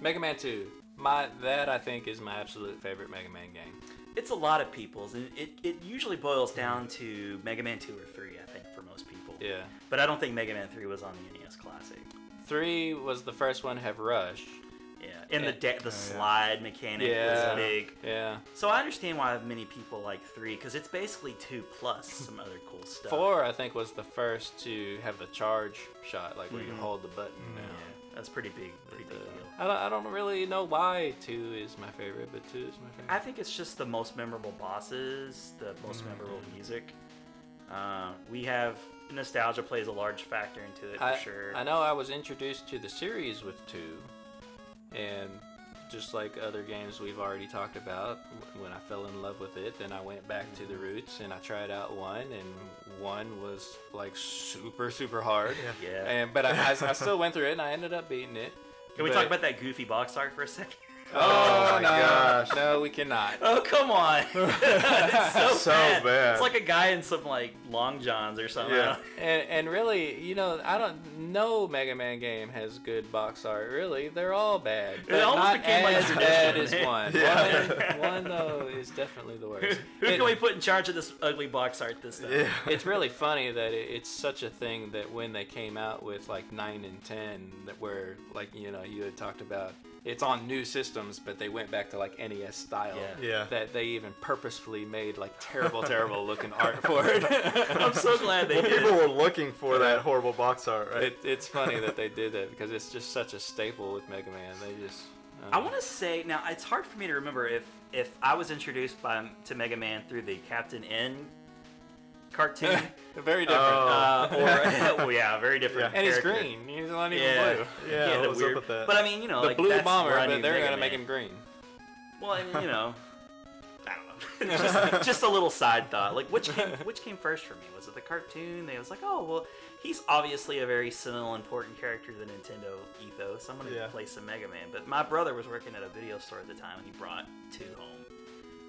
Mega Man Two. My that I think is my absolute favorite Mega Man game. It's a lot of people's, and it, it usually boils down to Mega Man Two or Three, I think, for most people. Yeah. But I don't think Mega Man Three was on the NES Classic. Three was the first one to have Rush. Yeah, and the de- the slide mechanic Yeah. was big. Yeah. So I understand why many people like three because it's basically two plus some other cool stuff. Four, I think, was the first to have the charge shot, like where you Mhm. hold the button Yeah, down. that's pretty big, I don't, I don't really know why two is my favorite, but two is my favorite. I think it's just the most memorable bosses, the most Mm-hmm. memorable music. Uh, we have nostalgia plays a large factor into it for I, sure. I know I was introduced to the series with two, and just like other games we've already talked about, when I fell in love with it, then I went back to the roots and I tried out one, and one was like super super hard. Yeah. And but I, I, I still went through it and I ended up beating it. Can we But- talk about that goofy box art for a second? Oh, oh, my no, gosh. no, we cannot. Oh come on! it's so, So bad. bad. It's like a guy in some like long johns or something. Yeah. And, and really, you know, I don't. No Mega Man game has good box art. Really, they're all bad. But almost not became like as tradition, bad as one. Yeah. one. One though is definitely the worst. Who It- can we put in charge of this ugly box art this time? Yeah. it's really funny that it, it's such a thing that when they came out with like 9 and 10 that where like you know you had talked about it's on new systems but they went back to like nes style Yeah. Yeah. that they even purposefully made like terrible terrible looking art for it I'm so glad they Well, did. people were looking for that horrible box art, right? it, it's funny that they did that because it's just such a staple with mega man they just um, I want to say now it's hard for me to remember if if I was introduced by to Mega Man through the Captain N cartoon, very different Oh. uh, or well, yeah, very different. and he's character. green he's not even Yeah, blue Yeah, the what's up weird- with that? But I mean, you know, the like, blue that's bomber but they're Mega gonna make him green Well, and, you know, I don't know. just, just a little side thought. Like, which came, which came first for me? Was it the cartoon? They was like, oh, well, he's obviously a very seminal, important character to the Nintendo ethos. I'm gonna Yeah. play some Mega Man. But my brother was working at a video store at the time, and he brought two home.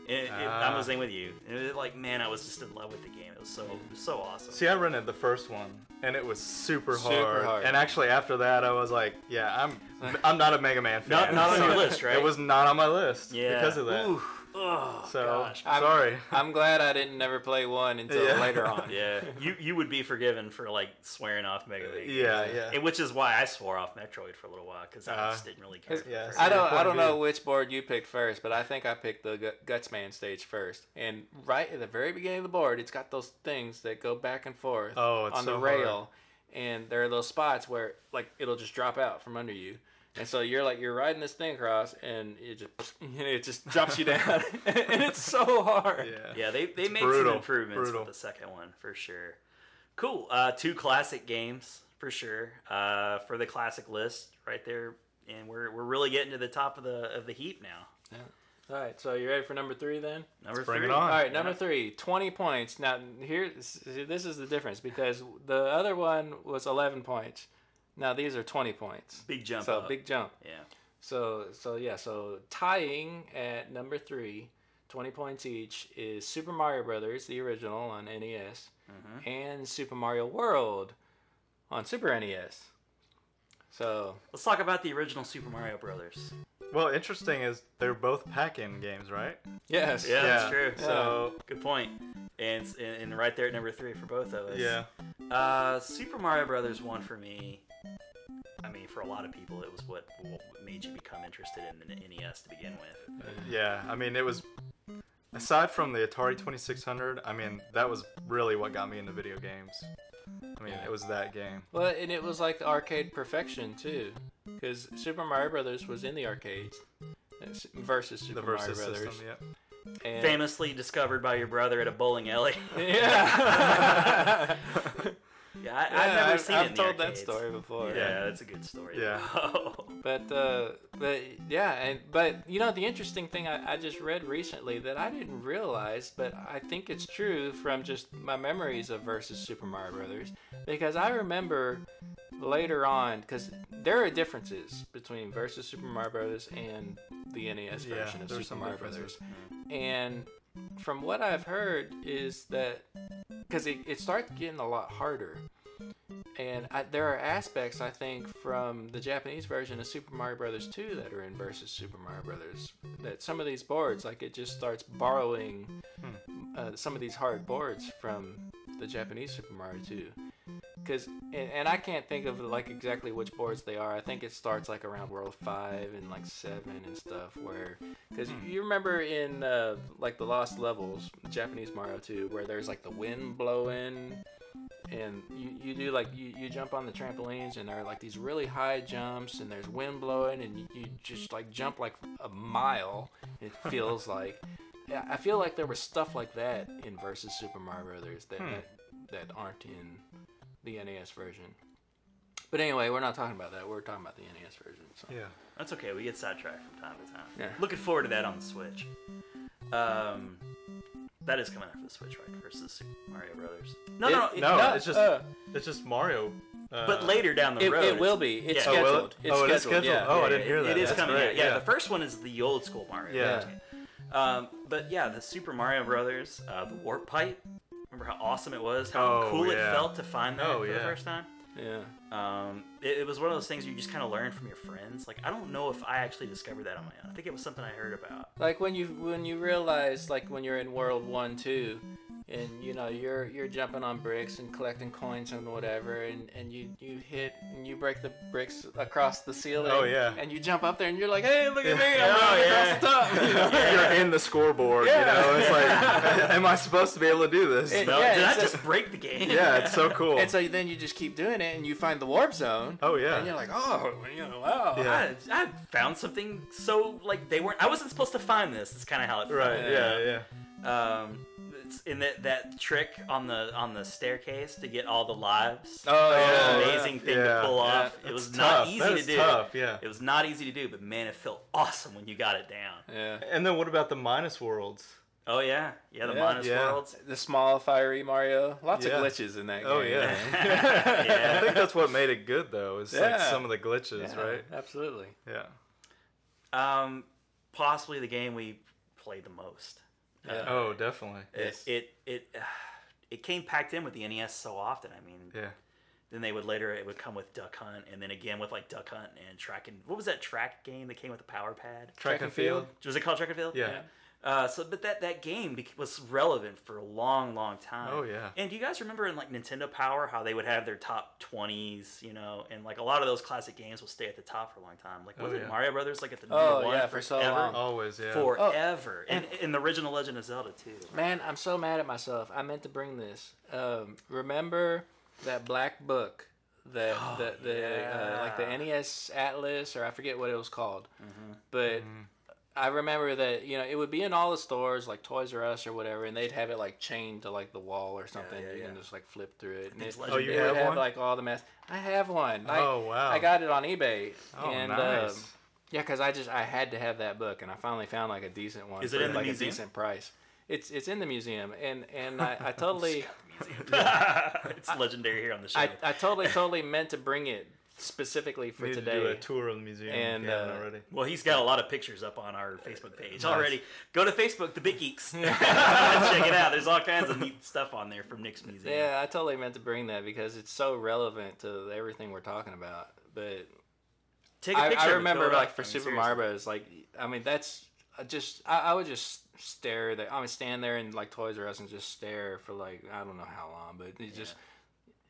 And it, it- I'm the same with you. And it like, man, I was just in love with the game. It was so, so awesome. See, I rented the first one, and it was super, Super hard. hard. And actually, after that, I was like, "Yeah, I'm, I'm not a Mega Man fan." Not- not on your list, right? It was not on my list yeah. because of that. Ooh. Oh, so gosh. I'm- sorry. i'm glad i didn't never play one until Yeah. later on Yeah, you you would be forgiven for like swearing off Mega Man. games. Yeah, yeah. And which is why I swore off Metroid for a little while because I Uh, just didn't really care. yeah, I don't. I don't know which board you picked first, but I think I picked the Gu- Guts Man stage first. And right at the very beginning of the board, it's got those things that go back and forth Oh, it's on so the hard. rail, and there are those spots where like it'll just drop out from under you. And so you're like you're riding this thing across, and it just it just drops you down, and it's so hard. Yeah. Yeah, they, they It's made brutal, some improvements brutal. with the second one for sure. Cool. Uh, two classic games for sure uh, for the classic list right there, and we're, we're really getting to the top of the of the heap now. Yeah. All right, so you ready for number three then? Number bring it three. on. All right, number three, 20 points. Now, here, see, this is the difference because the other one was 11 points. Now, these are 20 points. Big jump So, up. big jump. Yeah. So, so yeah, so tying at number three, 20 points each, is Super Mario Brothers, the original on NES, Mhm. and Super Mario World on Super NES. So, Let's talk about the original Super Mario Brothers. Well, interesting is they're both pack-in games, right? yes. Yeah, that's true. So Good point. And, and and right there at number three for both of us. yeah, Uh, Super Mario Brothers one for me. I mean, for a lot of people, it was what, what made you become interested in the NES to begin with. yeah. I mean, it was aside from the Atari 2600. I mean, that was really what got me into video games. I mean, it was that game. Well, and it was like the arcade perfection too, because Super Mario Brothers was in the arcades versus Super The versus Mario Brothers. system, yeah. And, Famously discovered by your brother at a bowling alley. Yeah. yeah, I, I've Yeah, never I've- seen I've it in the told that story before. Yeah, that's a good story. Yeah. But uh, but yeah, and but you know the interesting thing I, I just read recently that I didn't realize, but I think it's true from just my memories of versus Super Mario Brothers, because I remember later on because there are differences between versus Super Mario Brothers and the NES Yeah, version of Super Mario. Brothers, and from what I've heard is that because it, it starts getting a lot harder and I, there are aspects I think from the Japanese version of Super Mario Brothers 2 that are in versus Super Mario Brothers. That some of these boards, like it just starts borrowing uh, some of these hard boards from the Japanese Super Mario 2. Cause and, and I can't think of like exactly which boards they are. I think it starts like around World Five and like Seven and stuff. Where, cause you remember in uh, like the Lost Levels, Japanese Mario 2, where there's like the wind blowing and you, you do like you, you jump on the trampolines and there are like these really high jumps and there's wind blowing and you, you just like jump like a mile it feels like yeah i feel like there was stuff like that in versus super mario brothers that, Hmm. that that aren't in the nes version but anyway we're not talking about that we're talking about the nes version so. Yeah. That's okay. We get sidetracked from time to time. Yeah. Looking forward to that on the Switch. Um, that is coming out for the Switch, right? Versus Super Mario Brothers. No, It- no, it- no. No, it's just uh, it's just Mario. Uh, but later down the it, road, it will be it's yeah. Oh, will scheduled it? it's Oh, it is scheduled, scheduled? yeah. Oh, I Yeah, didn't hear that. It is That's coming great, out. Yeah, yeah. the first one is the old school Mario. Yeah. Brothers game. Um, but yeah, the Super Mario Brothers, uh, the warp pipe. Remember how awesome it was? How Oh, cool it yeah. felt to find that Oh, for the yeah. first time. yeah Um, it, it was one of those things you just kind of learn from your friends. Like I don't know if I actually discovered that on my own. I think it was something I heard about. like when you when you realize like when you're in world one two and you know you're you're jumping on bricks and collecting coins and whatever and and you you hit and you break the bricks across the ceiling Oh, yeah. and you jump up there and you're like hey look at me i'm Oh, yeah. across the top You're in the scoreboard. You Yeah. know, it's like, am I supposed to be able to do this? It- No, Yeah, did I it's a- just break the game? yeah, it's so cool. and so then you just keep doing it and you find the warp zone oh yeah. and you're like oh you know wow Yeah. I, I found something so like they weren't. I wasn't supposed to find this. It's kind of how it felt. right. Yeah. Yeah. Um, it's in that that trick on the on the staircase to get all the lives. Oh, It was yeah, an yeah. amazing thing Yeah. to pull Yeah. off. It was tough. not easy That to do. tough, yeah. It was not easy to do, but man, it felt awesome when you got it down. yeah And then what about the minus worlds? Oh yeah, yeah. The Yeah. minus Yeah. worlds. the small fiery mario lots Yeah. of glitches in that Oh game yeah. Yeah. I think that's what made it good though. Is like some of the glitches, Yeah, right? absolutely Yeah. Um, possibly the game we played the most. Yeah. Oh, definitely. It it it, it came packed in with the NES so often. I mean, Yeah. then they would later it would come with Duck Hunt, and then again with like Duck Hunt and Track and what was that track game that came with the Power Pad? Track and field. Was it called Track and Field? Yeah. Uh, so, but that that game was relevant for a long, long time. Oh, yeah. And do you guys remember in like Nintendo Power how they would have their top twenties, you know, and like a lot of those classic games will stay at the top for a long time. Like was Oh, it yeah. Mario Brothers like at the Oh, number one yeah, for so forever? long. Always. Yeah. Forever, Oh, and in the original Legend of Zelda too. Man, I'm so mad at myself. I meant to bring this. Um, remember that black book that Oh, the, the uh, like the. NES Atlas or I forget what it was called, Mm-hmm. but I remember that you know it would be in all the stores like Toys R Us or whatever, and they'd have it like chained to like the wall or something. yeah, you yeah. can just like flip through it. And it's it, Oh, you it would have have one? like all the mess. I have one. I, Oh, wow. I got it on eBay. Oh, and, nice. um, yeah, because I just I had to have that book, and I finally found like a decent one. Is it for, in the like museum? a decent price? It's it's in the museum, and and I, I totally it's legendary here on the show. I, I totally totally meant to bring it specifically for Need to today. do a tour of the museum. And, if you haven't uh, already. well, he's got a lot of pictures up on our Facebook page Nice. already. Go to Facebook, the Big Geeks. Check it out. There's all kinds of neat stuff on there from Nick's museum. Yeah, I totally meant to bring that because it's so relevant to everything we're talking about. But Take a picture. I of it, remember throw like for I mean, Super seriously. Mario Bros. Like I mean that's I just I, I would just stare there. I would stand there and like Toys R Us and just stare for like I don't know how long, but it just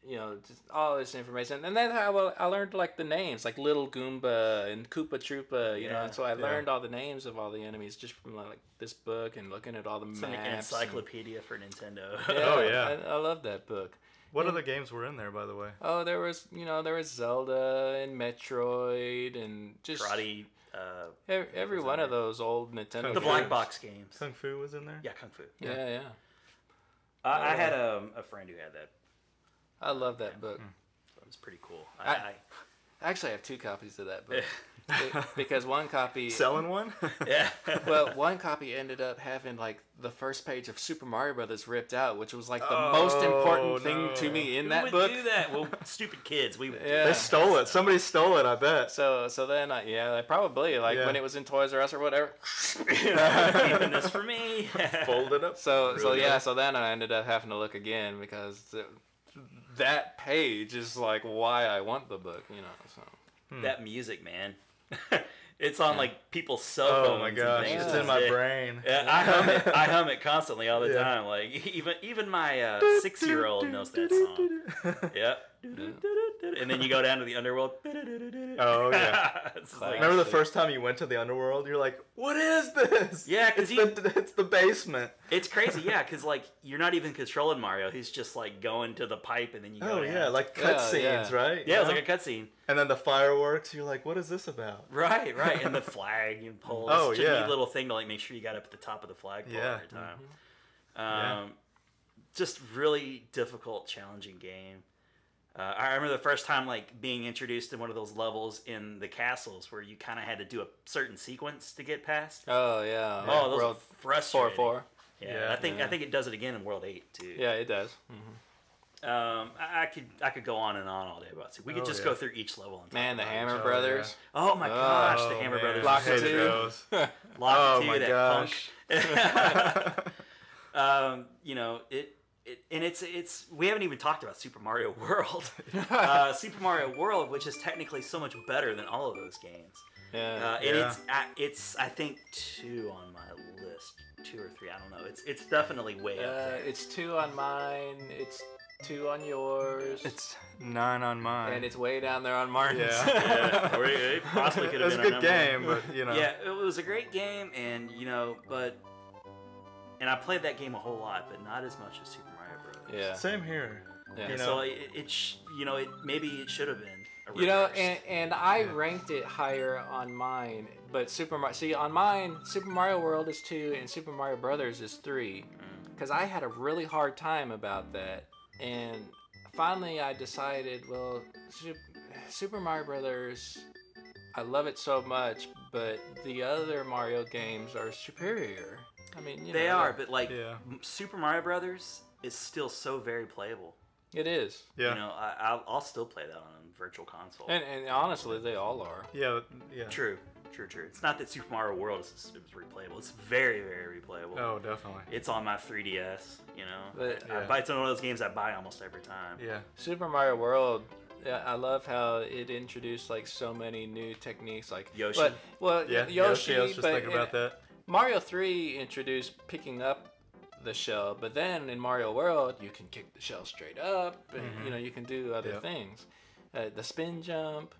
you know just all this information. And then I, well, I learned like the names like Little Goomba and Koopa Troopa. You know, and so I yeah. learned all the names of all the enemies just from like this book and looking at all the It's like maps. an and- encyclopedia for Nintendo. Oh, yeah. I, I love that book. What other games were in there, by the way? Oh, there was you know there was Zelda and Metroid and just Karate. Uh, every, every one of those old Nintendo. Kung the black box games. Kung Fu was in there. Yeah, Kung Fu. Yeah, yeah. I, I had um, a friend who had that. I love that book. Hmm. It was pretty cool. I- I, Actually, I have two copies of that book Be- because one copy. Selling one? Yeah. Well, one copy ended up having like the first page of Super Mario Brothers ripped out, which was like the oh, most Oh, important thing to me in Who that would book. do that? Well, stupid kids. We would Yeah. They stole it. Somebody stole it. I bet. So, so then, I, yeah, I probably like Yeah. when it was in Toys R Us or whatever. Keeping this for me. Folded up. So, so Really? yeah, so then I ended up having to look again because th- that page is like why I want the book, you know. So. that music, man. it's on like people's cell phones. Oh my and gosh, things it's in my brain. Yeah, I hum it. I hum it constantly all the Yeah. time. Like even even my uh, six year old knows that song. Yep. And then you go down to the underworld. Oh, yeah. Like- Remember the first time you went to the underworld? You're like, what is this? Yeah, 'cause it's, you- the, it's the basement. It's crazy, yeah, because like you're not even controlling Mario. He's just like going to the pipe, and then you go. Oh down. yeah, like cutscenes, yeah. right? yeah, it was like a cutscene. and then the fireworks. You're like, what is this about? Right, right, and the flag and pole. Oh, it's just a yeah. neat little thing to like make sure you got up at the top of the flagpole Yeah. every time. Yeah. Um, just really difficult, challenging game. Uh, I remember the first time like being introduced in one of those levels in the castles where you kind of had to do a certain sequence to get past. Oh yeah. Oh, those World were four frustrating. four. Yeah, Yeah. I think Yeah. I think it does it again in World Eight too. Yeah, it does. Um, I, I could I could go on and on all day about it. We could Oh, just yeah. go through each level. And talk Man, the about it. Hammer Oh, Brothers. Oh my gosh, the Oh, Hammer man. Brothers. Lock are it so two. good. those. Lock oh it two, my that gosh. punk. um, you know it, it, and it's it's we haven't even talked about Super Mario World. uh, Super Mario World, which is technically so much better than all of those games. yeah. Uh, and Yeah. it's uh, it's I think two on my list, two or three. I don't know. It's it's definitely way up Uh, there. it's two on mine. It's two on yours. It's nine on mine. and it's way down there on Martin's. yeah. Yeah, or it- it possibly could it have was a good our number game, but you know. Yeah, it was a great game, and you know, but and I played that game a whole lot, but not as much as Super Mario Brothers. Yeah. Same here. Yeah. You know. so it, it sh- you know, it maybe it should have been. A You know, and, and I Yeah. ranked it higher on mine, but Super Mario. See, on mine, Super Mario World is two, and Super Mario Brothers is three, Mm. because I had a really hard time about that, and finally I decided, well, Super Mario Brothers, I love it so much, but the other Mario games are superior. I mean, you they know, are, but like Yeah. Super Mario Brothers is still so very playable. it is, Yeah. You know, I, I'll, I'll still play that on a virtual console. and and honestly, they all are. yeah. Yeah. True, true, true. It's not that Super Mario World is, is replayable. It's very, very replayable. Oh, definitely. It's on my 3DS. You know, But- I Yeah. buy it's one of those games I buy almost every time. Yeah. Super Mario World. Yeah, I love how it introduced like so many new techniques, like Yoshi. But, well, Yeah. Yoshi. I was just but thinking about that. Mario Three introduced picking up the shell, but then in Mario World you can kick the shell straight up, and you know you can do other Yep. things. Uh, the spin jump,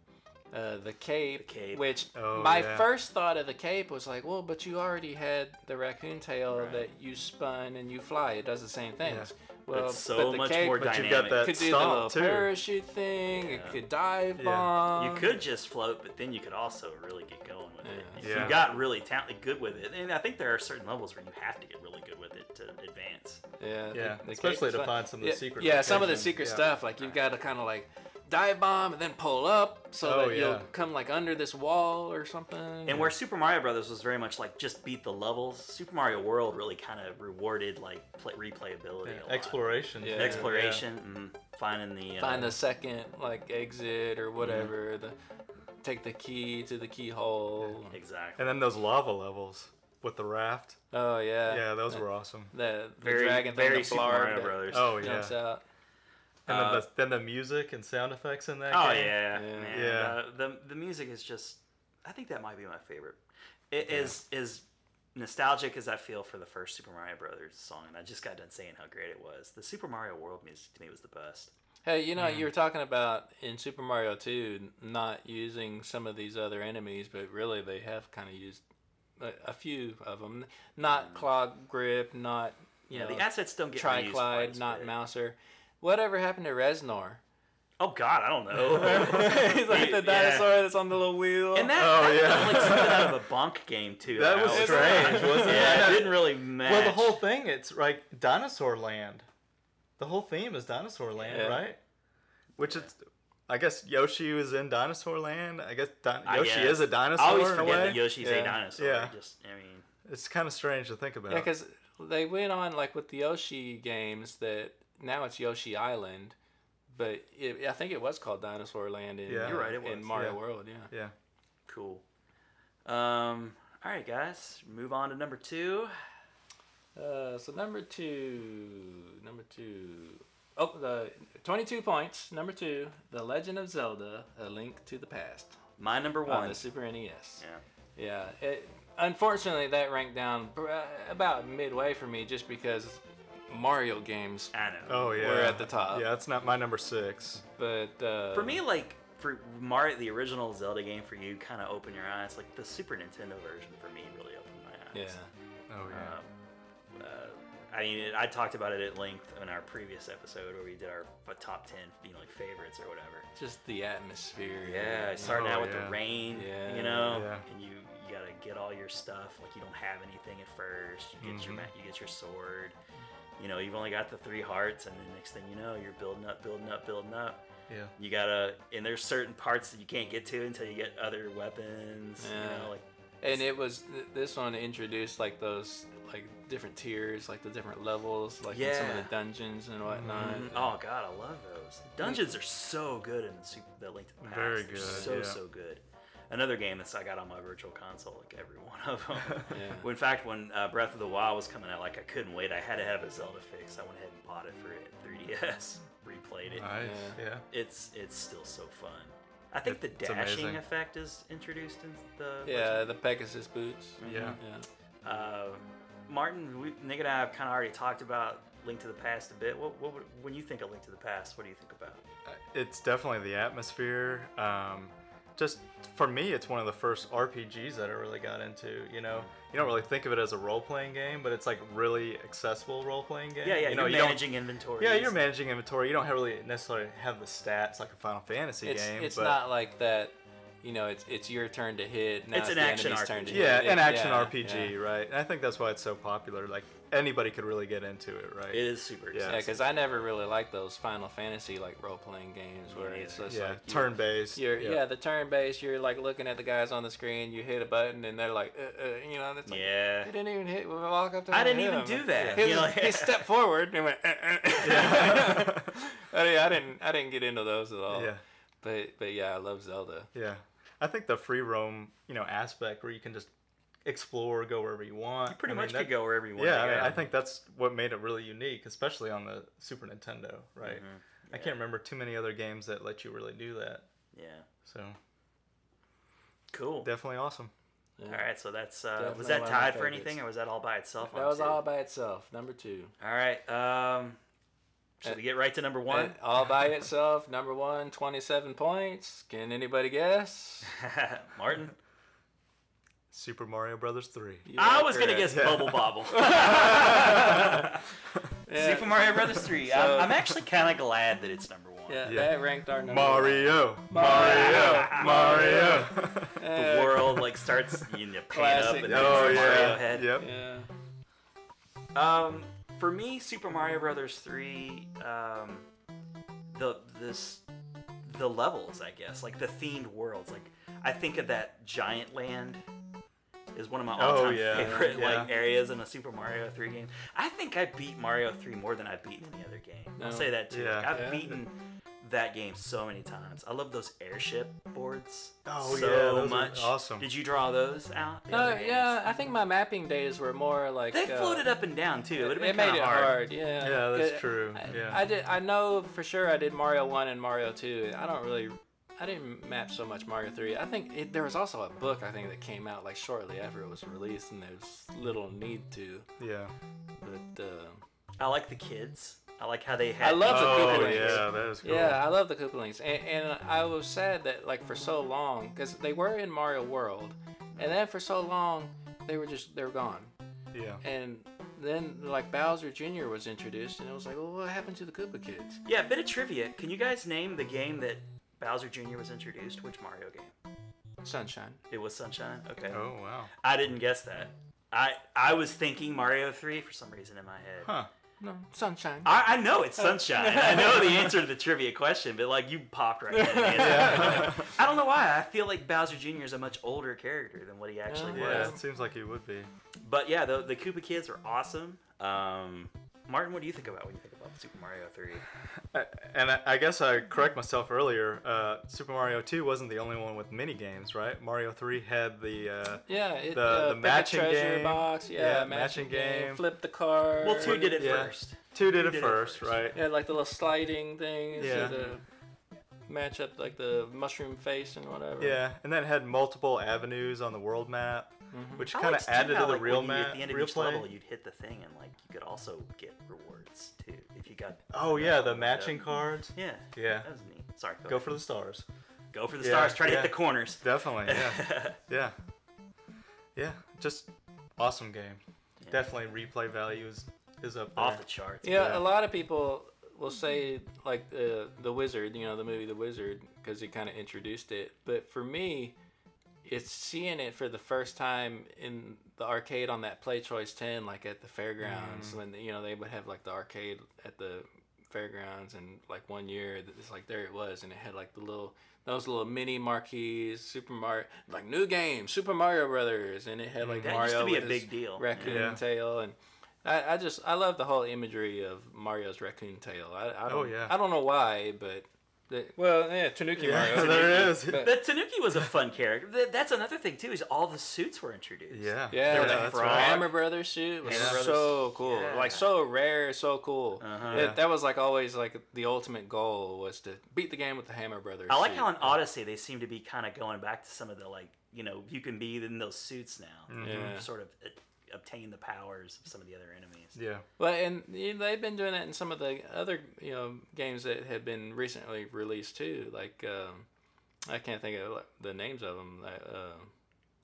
uh, the cape, The cape. which Oh, my yeah. first thought of the cape was like, well, but you already had the raccoon tail Right. that you spun and you fly. It does the same things. Well, It's so but the much cape more But dynamic. you've got that could do the little too. parachute thing. It could dive Yeah. bomb. You could just float, but then you could also really get going with it. If Yeah. you got really talented, good with it, and I think there are certain levels where you have to get really good with it to advance. Yeah, Yeah, the especially cape's to find some of the yeah, secret Yeah, some of the secret Yeah. stuff, like you've got to kind of like dive bomb and then pull up so Oh, that you'll yeah. come like under this wall or something. And where Super Mario Brothers was very much like just beat the levels, Super Mario World really kind of rewarded like play, replayability, Yeah, a lot. Exploration. Yeah. exploration, mm, finding the uh, find the second like exit or whatever. The take the key to the keyhole. exactly. And then those lava levels with the raft. Oh yeah. Yeah, those were awesome. the, the Very, dragon very the Super Mario Brothers. Oh yeah. jumps out. And Uh, then, the, then the music and sound effects in that Oh game. yeah, Yeah. man. Yeah. Uh, the the music is just. I think that might be my favorite. It is is nostalgic as I feel for the first Super Mario Brothers song, and I just got done saying how great it was. The Super Mario World music to me was the best. Hey, you know, you were talking about in Super Mario 2 not using some of these other enemies, but really they have kind of used a, a few of them. Not mm. Clawgrip, not you Yeah, know, the assets don't get reused quite Tryclyde, not big. Mouser. Whatever happened to Reznor? Oh God, I don't know. He's like the Oh. Yeah. dinosaur that's on the little wheel. And that, Oh, that yeah. felt like something out of a bunk game too. That was I strange, wasn't yeah, it? it didn't really match. Well, the whole thing, it's like Dinosaur Land. The whole theme is Dinosaur Land, Yeah. right? Which is, I guess Yoshi was in Dinosaur Land. I guess Di- I Yoshi guess. is a dinosaur I always in a forget way. that Yoshi's Yeah. a dinosaur. Yeah. Just, I mean, It's kind of strange to think about. yeah, because they went on like with the Yoshi games that now it's Yoshi Island, but it, I think it was called Dinosaur Land in, Yeah. You're right, it in Mario yeah. World. Yeah. yeah. cool. Um, all right, guys, move on to number two. Uh, so number two, number two. Oh, the twenty-two points. Number two, The Legend of Zelda: A Link to the Past My number on one. the Super NES. Yeah. Yeah. It, unfortunately, that ranked down uh, about midway for me, just because Mario games, I know. Oh yeah. We're at the top. Yeah, that's not my number six. but uh, For me, like for Mario, the original Zelda game for you, kind of opened your eyes. Like the Super Nintendo version for me really opened my eyes. yeah, eyes. Oh yeah. Um, uh, I mean, I talked about it at length in our previous episode where we did our top ten, you know, like favorites or whatever. just the atmosphere. Yeah, you starting Oh, out with yeah. the rain, Yeah. you know, Yeah. and you you gotta get all your stuff. Like you don't have anything at first. You get your Mhm. ma- you get your sword. You know, you've only got the three hearts, and the next thing you know, you're building up, building up, building up. Yeah. You gotta, and there's certain parts that you can't get to until you get other weapons. You Yeah. know, like And it was th- this one introduced like those like different tiers, like the different levels, like in some of the dungeons and whatnot. Mhm. oh god, I love those. Dungeons are so good in Super, the Link to the Past. Very They're good, So yeah. so good. Another game that's I got on my virtual console, like every one of them. Yeah. In fact, when uh, Breath of the Wild was coming out, like I couldn't wait. I had to have a Zelda fix. I went ahead and bought it for it, 3DS, replayed it. Nice. Yeah. Yeah. It's it's still so fun. I think It's the dashing amazing. effect is introduced in the Yeah, the Pegasus boots. Yeah. Yeah. Uh, Martin, we, Nick and I have kind of already talked about Link to the Past a bit. What, what would- when you think of Link to the Past, what do you think about? It's definitely the atmosphere. Um, just for me, it's one of the first RPGs that I really got into. You know, you don't really think of it as a role-playing game, but it's like really accessible role-playing game. Yeah, yeah, You know, you're you managing inventory. Yeah, you're managing inventory. You don't have really necessarily have the stats like a Final Fantasy It's game. it's but not like that. You know, it's it's your turn to hit. Now It's it's, an the action enemy's turn to RPG. hit. yeah, It- an action yeah, RPG, Yeah. right? And I think that's why it's so popular. Like anybody could really get into it, right? It is super. Yeah. Yeah, because I never really liked those Final Fantasy like role playing games where it's just yeah, like turn-based. You're, yeah. the turn based. You're like looking at the guys on the screen. You hit a button, and they're like, uh, uh, you know, and it's like, Yeah. he didn't even hit. We walk up to. I didn't even him. do that, He, you was- know? he stepped forward and went. Uh, uh. Yeah. I, didn't, I didn't. I didn't get into those at all. yeah, But but yeah, I love Zelda. yeah. I think the free roam, you know, aspect where you can just explore, go wherever you want. You pretty I mean, much that- could go wherever you want. Yeah, to I, mean. I think that's what made it really unique, especially on the Super Nintendo, right? Mhm. I can't remember too many other games that let you really do that. Yeah. So Cool. definitely awesome. Yeah. All right, so that's uh, was that one of my tied for anything, or was that all by itself? on That was two? all by itself. Number two. All right. Um, should Uh, we get right to number one? All by itself. Number one, 27 points. Can anybody guess? Martin. Super Mario Brothers 3. You I was gonna guess Yeah. Bubble Bobble. Yeah. Super Mario Brothers three. So- I'm, I'm actually kind of glad that it's number one. Yeah, Yeah. that ranked our number Mario, Mario, Mario. one. The Uh, world like starts you know, pan up Classic. and oh there's Mario yeah. head. Yep. Yeah. Um, for me, Super Mario Brothers three, um, the this the levels, I guess, like the themed worlds. Like I think of that giant land is one of my Oh, all-time yeah, favorite yeah. like areas in a Super Mario three game. I think I beat Mario three more than I've beaten any other game. I'll say that too. Yeah. Like, I've Yeah. beaten that game so many times. I love those airship boards. Oh, so yeah, those are much. awesome. Did you draw those out? the Uh, yeah. I think my mapping days were more like They uh, floated up and down too. It would have been it made it hard. Yeah. Yeah, that's 'Cause true. I, Yeah. I did. I know for sure I did Mario One and Mario Two. I don't really. I didn't map so much Mario Three. I think it, there was also a book I think that came out like shortly after it was released, and there's little need to. Yeah. But uh, I like the kids. I like how they had. I love the oh Koopalings. yeah, that is cool. yeah, I love the Koopalings, and, and I was sad that like for so long because they were in Mario World, and then for so long they were just they were gone. Yeah. And then like Bowser Jr. was introduced, and it was like, well, what happened to the Koopa kids? Yeah, bit of trivia. Can you guys name the game that Bowser Jr. was introduced? Which Mario game? Sunshine. It was Sunshine. Okay. Oh wow. I didn't guess that. I I was thinking Mario Three for some reason in my head. Huh. No, Sunshine. I, I know it's Sunshine. I know the answer to the trivia question, but like you popped right in. and. I don't know why. I feel like Bowser Jr. is a much older character than what he actually Yeah. Yeah, it seems like he would be. But yeah, the the Koopa kids are awesome. Um, Martin, what do you think about when you think about Super Mario Three? I- And I, I guess I correct myself earlier. Uh, Super Mario 2 wasn't the only one with mini games, right? Mario 3 had the. Uh, Yeah, it, The- uh, the pick a matching treasure game. box. Yeah, Yeah, matching, matching game. game. Flip the card. Well, two did it Yeah. first. 2 did Who it did it first, first? right? Yeah, like the little sliding things. Yeah. To match up like the mushroom face and whatever. Yeah, and then it had multiple avenues on the world map. Which kind of added how, to the like, real when you- ma- At the end of real each play. level, you'd hit the thing, and like you could also get rewards too if you got. Oh yeah, the Yeah. matching cards. Yeah. Yeah. That was neat. Sorry. Go, Go for the stars. go for the Yeah, stars. Try to hit the corners. Definitely. Yeah. yeah. Yeah. Just awesome game. Yeah. Definitely replay value is, is up there. Off the charts. Yeah, Yeah. a lot of people will say like uh, the Wizard, you know, the movie The Wizard, because he kind of introduced it. But for me, it's seeing it for the first time in the arcade on that PlayChoice Ten, like at the fairgrounds, mm-hmm. when you know they would have like the arcade at the fairgrounds, and like one year it's like there it was, and it had like the little those little mini marquees, Super Mario, like new game, Super Mario Brothers, and it had like mm-hmm. That Mario used to be a with his big deal. raccoon Yeah. tail and I, I just I love the whole imagery of Mario's raccoon tail. I, I oh, don't, Oh, yeah. I don't know why, but the, well, yeah, Tanuki Yeah, Mario. there it is. But- But Tanuki was a fun character. That's another thing too. Is all the suits were introduced. Yeah. yeah, There was that a that's frog. right. Hammer Brothers suit was Hammer so cool, Yeah. like so rare, so cool. Uh-huh. That- that was like always like the ultimate goal was to beat the game with the Hammer Brothers. I like suit. how in Odyssey they seem to be kind of going back to some of the like you know you can be in those suits now. Mm-hmm. Yeah. Sort of uh, obtain the powers of some of the other enemies. Yeah. Well, and you know, they've been doing that in some of the other you know games that have been recently released too. Like um, I can't think of the names of them. Like, uh,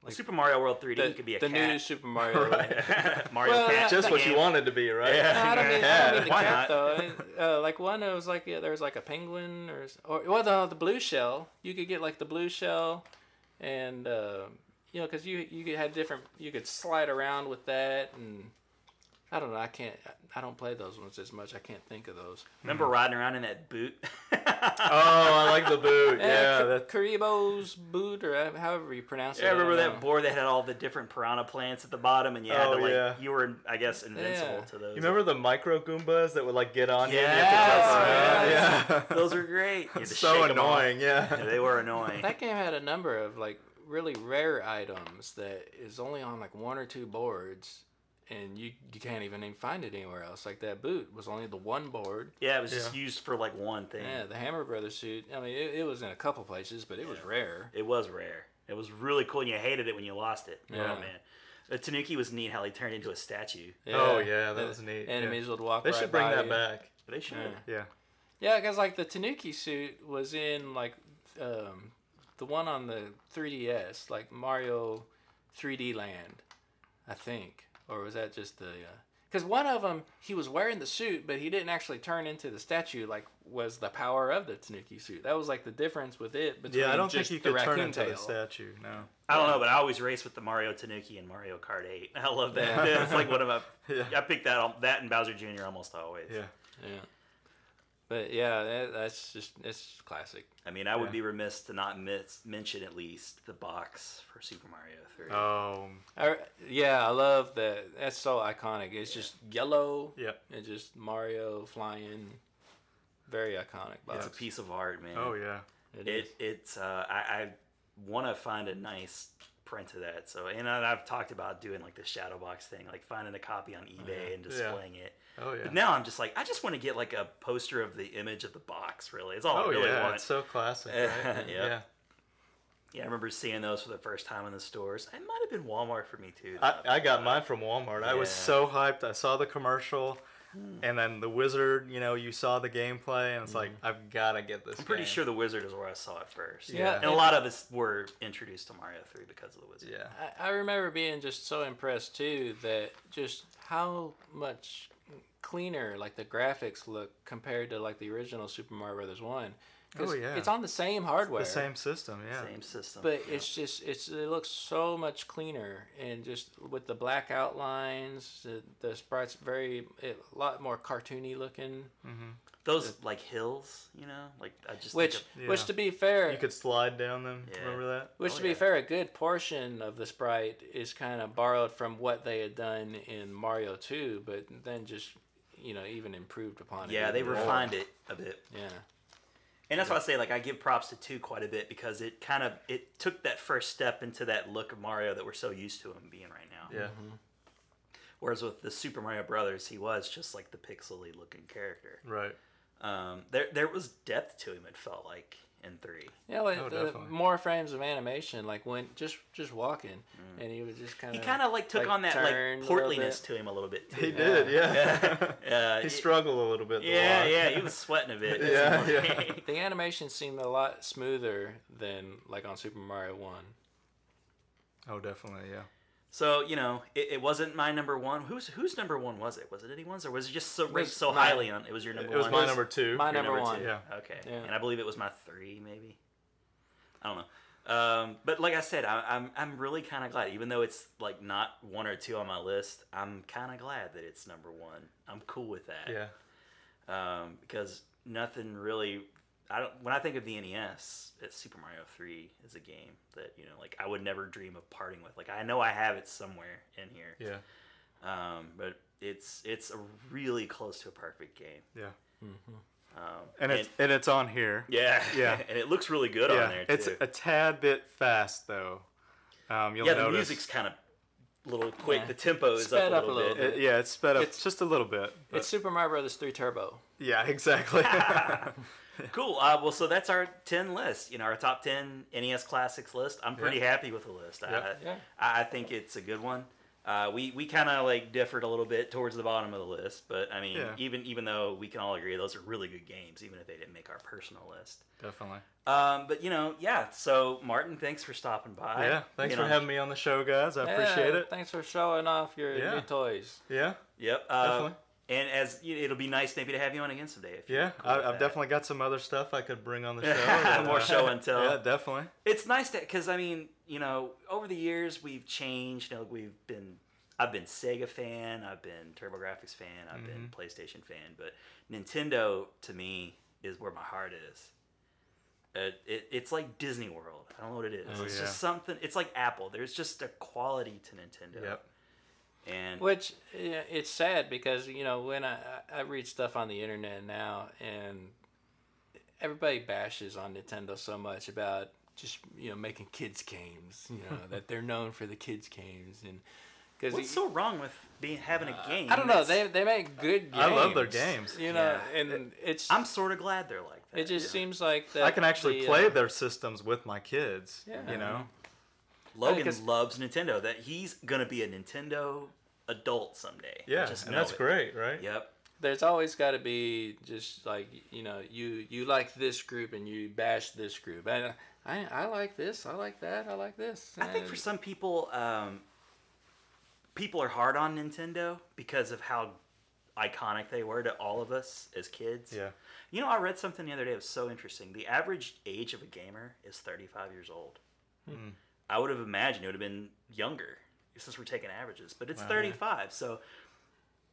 Well, Super Mario World 3D the, could be a the cat. new Super Mario. Right. Mario Well, cat. Just what you wanted to be, right? Yeah. No, I don't mean, I Yeah, don't mean the why cat not? though. Uh, like one, it was like yeah, there was like a penguin or or well, the, the blue shell. You could get like the blue shell, and uh, you know, because you you could have different. You could slide around with that, and I don't know. I can't. I don't play those ones as much. I can't think of those. Remember riding around in that boot? Oh, I like the boot. Yeah. Ka- that, Kuribo's boot, or however you pronounce it. Yeah, I remember that know. board that had all the different piranha plants at the bottom, and you had Oh, to like yeah. you were, I guess, invincible Yeah. to those. you remember the micro Goombas that would like get on you? and you Yes, have to yes. jump around? Yeah. those were great. You had to so shake 'em off. annoying. Yeah, Yeah. they were annoying. That game had a number of like really rare items that is only on like one or two boards, and you you can't even even find it anywhere else. Like that boot was only the one board. Yeah, it was just used for like one thing. Yeah, the Hammer Brothers suit. I mean, it, it was in a couple places, but it was rare. It was rare. It was really cool, and you hated it when you lost it. Yeah. Oh man, the Tanuki was neat how he turned into a statue. Oh, yeah, that the was neat, yeah. Enemies would walk. They right should bring by that you. back. They should. Yeah. Yeah. Yeah, because like the Tanuki suit was in like um, the one on the 3DS, like Mario 3D Land, I think, or was that just the? Uh, because one of them he was wearing the suit, but he didn't actually turn into the statue. Like was the power of the Tanuki suit. That was like the difference with it. Between Yeah, I don't just think the you could turn raccoon into tail. the statue. No. I don't know, but I always race with the Mario Tanuki and Mario Kart 8. I love that. Yeah. it's like one of my. Yeah. I picked that um, that and Bowser Jr. almost always. Yeah. Yeah. But yeah, that's just it's classic. I mean, I would Yeah. be remiss to not miss, mention at least the box for Super Mario 3. Oh. I, yeah, I love that. That's so iconic. It's just yellow. Yeah. And just Mario flying. Very iconic box. it's a piece of art, man. Oh yeah. It is. It it's uh, I, I want to find a nice print of that. So and I've talked about doing like the shadow box thing, like finding a copy on eBay and displaying it. Oh yeah. But now I'm just like I just want to get like a poster of the image of the box. Really, it's all oh I really yeah. want. It's so classic. Right? Yeah. yeah. Yeah, I remember seeing those for the first time in the stores. It might have been Walmart for me too. I, I got mine from Walmart. I was so hyped. I saw the commercial, and then the wizard, you know, you saw the gameplay, and it's like, mm-hmm. I've got to get this. I'm pretty game. sure the wizard is where I saw it first. Yeah. yeah. And a lot of us were introduced to Mario 3 because of the wizard. Yeah. I, I remember being just so impressed, too, that just how much cleaner like the graphics look compared to like the original Super Mario Brothers 1 Oh, yeah. It's on the same hardware. The same system. Yeah. Same system. But yeah. it's just it's it looks so much cleaner and just with the black outlines, the, the sprites very it, a lot more cartoony looking. Mm-hmm. those like hills, you know, like I just Which think Yeah. which to be fair, You could slide down them. Yeah. Remember that? Which, Oh, to be fair, a good portion of the sprite is kind of borrowed from what they had done in Mario 2, but then just, you know, even improved upon it. yeah, they even more. refined it a bit. Yeah. And that's why I say like I give props to two quite a bit because it kind of it took that first step into that look of Mario that we're so used to him being right now. Yeah. Whereas with the Super Mario Brothers, he was just like the pixely looking character. Right. Um, there there was depth to him. It felt like, in three. Yeah, like Oh, the definitely. more frames of animation, like when just just walking, and he was just kind of He kind of like took on that like turned a little portliness to him a little bit. Too. He did, yeah. Uh, he struggled a little bit. Yeah, yeah, he was sweating a bit. Yeah, yeah. The animation seemed a lot smoother than like on Super Mario One. Oh, definitely, yeah. So you know, it, it wasn't my number one. Whose whose number one was it? Was it anyone's, or was it just so ranked so mine. highly on? It was your number one? It was one. my number two. My Your number, one. two. Yeah. Okay. Yeah. And I believe it was my three, maybe. I don't know. Um, but like I said, I, I'm I'm really kind of glad, even though it's like not one or two on my list. I'm kind of glad that it's number one. I'm cool with that. Yeah. Um, because nothing really. I don't. When I think of the NES, it's Super Mario Three is a game that you know, like I would never dream of parting with. Like I know I have it somewhere in here. Yeah. Um, but it's it's a really close to a perfect game. Yeah. Um, And it's and it's on here. yeah, Yeah. and it looks really good yeah. on there too. It's a tad bit fast though. Um, you'll yeah, the music's kind of a little quick. Yeah. The tempo is Sped up up a a little, little bit. It- yeah, it's sped up It's- just a little bit. but- It's Super Mario Brothers Three Turbo. yeah, exactly. Cool. Uh, well, so that's our ten list. You know, our top ten NES classics list. I'm pretty Yeah. happy with the list. Yep. I, Yeah. I, I think it's a good one. Uh, we we kind of like differed a little bit towards the bottom of the list, but I mean, Yeah. even even though we can all agree those are really good games, even if they didn't make our personal list. Definitely. Um, but you know, yeah. So Martin, thanks for stopping by. yeah. Thanks You for know, having me on the show, guys. I appreciate it. Thanks for showing off your Yeah. new toys. Yeah. Yep. Uh, Definitely. And as it'll be nice maybe to have you on again someday. If Yeah. cool I, I've that. definitely got some other stuff I could bring on the show. that, More uh, show and tell. Yeah, definitely. it's nice to because I mean you know over the years we've changed. You know we've been I've been Sega fan, I've been TurboGrafx fan, I've been Mm-hmm. PlayStation fan, but Nintendo to me is where my heart is. Uh, it, it's like Disney World. I don't know what it is. Oh, it's yeah. just something. It's like Apple. There's just a quality to Nintendo. Yep. And Which it's sad because you know when I I read stuff on the internet now and everybody bashes on Nintendo so much about just you know making kids games, you know that they're known for the kids games and because what's so wrong with being having a game? I don't know they they make good games. I love their games. You know, Yeah. and it's I'm sort of glad they're like that. it just Yeah. seems like that I can actually the, play uh, their systems with my kids. Yeah. You know. Logan because- loves Nintendo. That he's gonna be a Nintendo adult someday. Yeah, just and that's it. great, right? Yep. there's always got to be just like you know you you like this group and you bash this group and I I like this I like that I like this I think for some people, um, people are hard on Nintendo because of how iconic they were to all of us as kids. Yeah. You know, I read something the other day. It was so interesting. The average age of a gamer is 35 years old. Hmm. I would have imagined it would have been younger since we're taking averages, but it's Wow. 35. So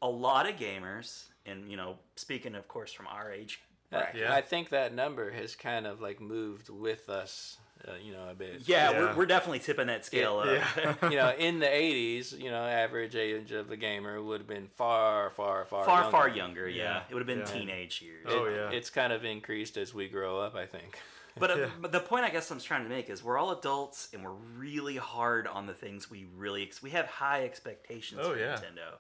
a lot of gamers, and you know, speaking of course from our age I- Yeah. I think that number has kind of like moved with us, uh, you know, a bit. yeah, Yeah. We're, we're definitely tipping that scale up. Yeah. you know, in the '80s, you know, average age of the gamer would have been far, far, far, far, younger. far younger. Yeah, Yeah. it would have been Yeah. teenage years. Oh, yeah. It's kind of increased as we grow up, I think. But, uh, Yeah. but the point I guess I'm trying to make is we're all adults and we're really hard on the things we really ex- we have high expectations Oh, for yeah. Nintendo.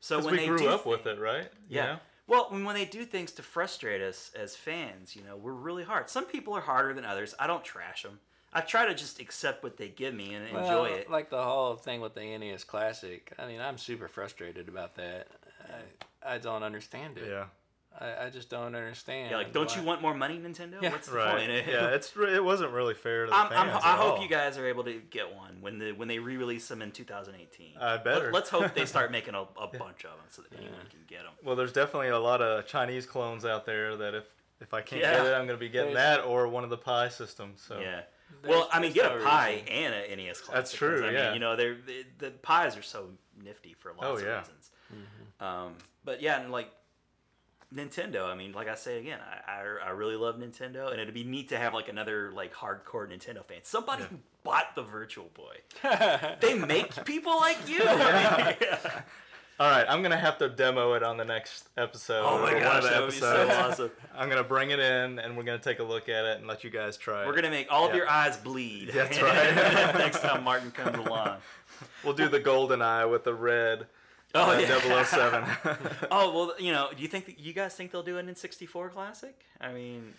So when we they grew do up with it, right? You yeah. Well, when when they do things to frustrate us as fans, you know, we're really hard. Some people are harder than others. I don't trash them. I try to just accept what they give me and enjoy Well, it. Like the whole thing with the NES Classic. I mean, I'm super frustrated about that. I, I don't understand it. Yeah. I, I just don't understand. Yeah, like, don't you want more money, Nintendo? Yeah. What's the Right. point? yeah, it's it wasn't really fair to the I'm, fans. I'm, at I hope all. you guys are able to get one when the when they re-release them in 2018. I better. Let, us hope they start making a, a bunch of them so that anyone can get them. Well, there's definitely a lot of Chinese clones out there that if if I can't Yeah. get it, I'm gonna be getting There's- that or one of the Pi systems. So Yeah. There's- Well, I mean, there's get a Pi reason. and an NES Classic. That's true. I yeah. mean, you know, they're the, the Pis are so nifty for lots Oh, of yeah. reasons. Um, but yeah, and like Nintendo. I mean, like I say again, I, I, I really love Nintendo, and it'd be neat to have like another like hardcore Nintendo fan, somebody Yeah. who bought the Virtual Boy. they make people like you. All right, I'm gonna have to demo it on the next episode. Oh my gosh, one of that would be so awesome. I'm gonna bring it in and we're gonna take a look at it and let you guys try We're it. gonna make all of your eyes bleed. That's right. Next time Martin comes along. We'll do the GoldenEye with the red. Oh uh, yeah. 007. Oh well, you know, do you think that you guys think they'll do an N64 classic? I mean,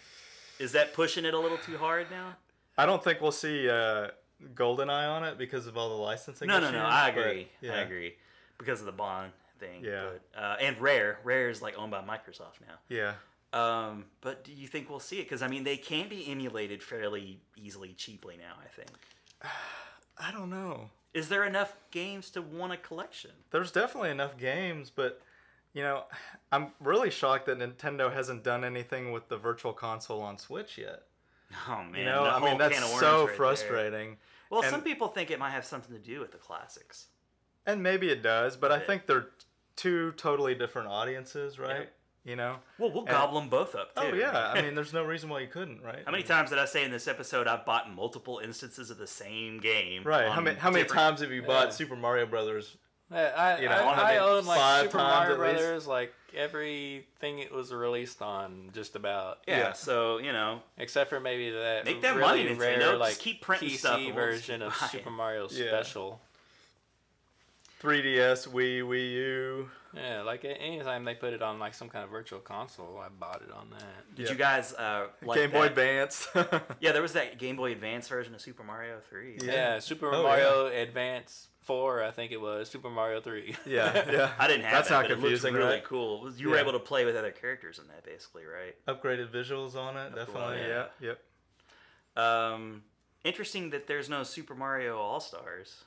Is that pushing it a little too hard now? I don't think we'll see uh, GoldenEye on it because of all the licensing. No, no, issues, no. I but, agree. yeah. I agree because of the Bond thing. Yeah. But, uh, and Rare, Rare is like owned by Microsoft now. Yeah. Um, but do you think we'll see it? Because I mean, they can be emulated fairly easily, cheaply now. I think. I don't know. Is there enough games to want a collection? There's definitely enough games, but you know, I'm really shocked that Nintendo hasn't done anything with the Virtual Console on Switch yet. Oh man, You know, I mean that's so right there. frustrating. Well, And- some people think it might have something to do with the classics. And maybe it does, but I think they're two totally different audiences, right? Yep. You know? Well, we'll And- gobble them both up oh, too. Oh yeah, I mean, there's no reason why you couldn't, right? How many times did I say in this episode I've bought multiple instances of the same game? Right. How many how many different- times have you bought Yeah. Super Mario Brothers? Yeah, I, You know, I, on I own like five Super times Mario. Brothers, like everything it was released on, just about. Yeah, Yeah. So you know, Except for maybe that Make that really money, Nintendo. rare Just like keep printing PC stuff and we'll just version of. Super Mario Yeah. Special. 3DS, Wii, Wii U. Yeah, like anytime they put it on like some kind of virtual console, I bought it on that. did Yeah. you guys uh, like Game Boy that? Advance. Yeah, there was that Game Boy Advance version of Super Mario Three. Yeah. Yeah, Super Oh, Mario Advance Four, I think it was Super Mario Three. yeah, yeah. I didn't have That's that, not but confusing, it really right? cool. It was- You were able to play with other characters in that, basically, right? Upgraded visuals on it, definitely. yeah. Yeah, yep. Um, interesting that there's no Super Mario All Stars.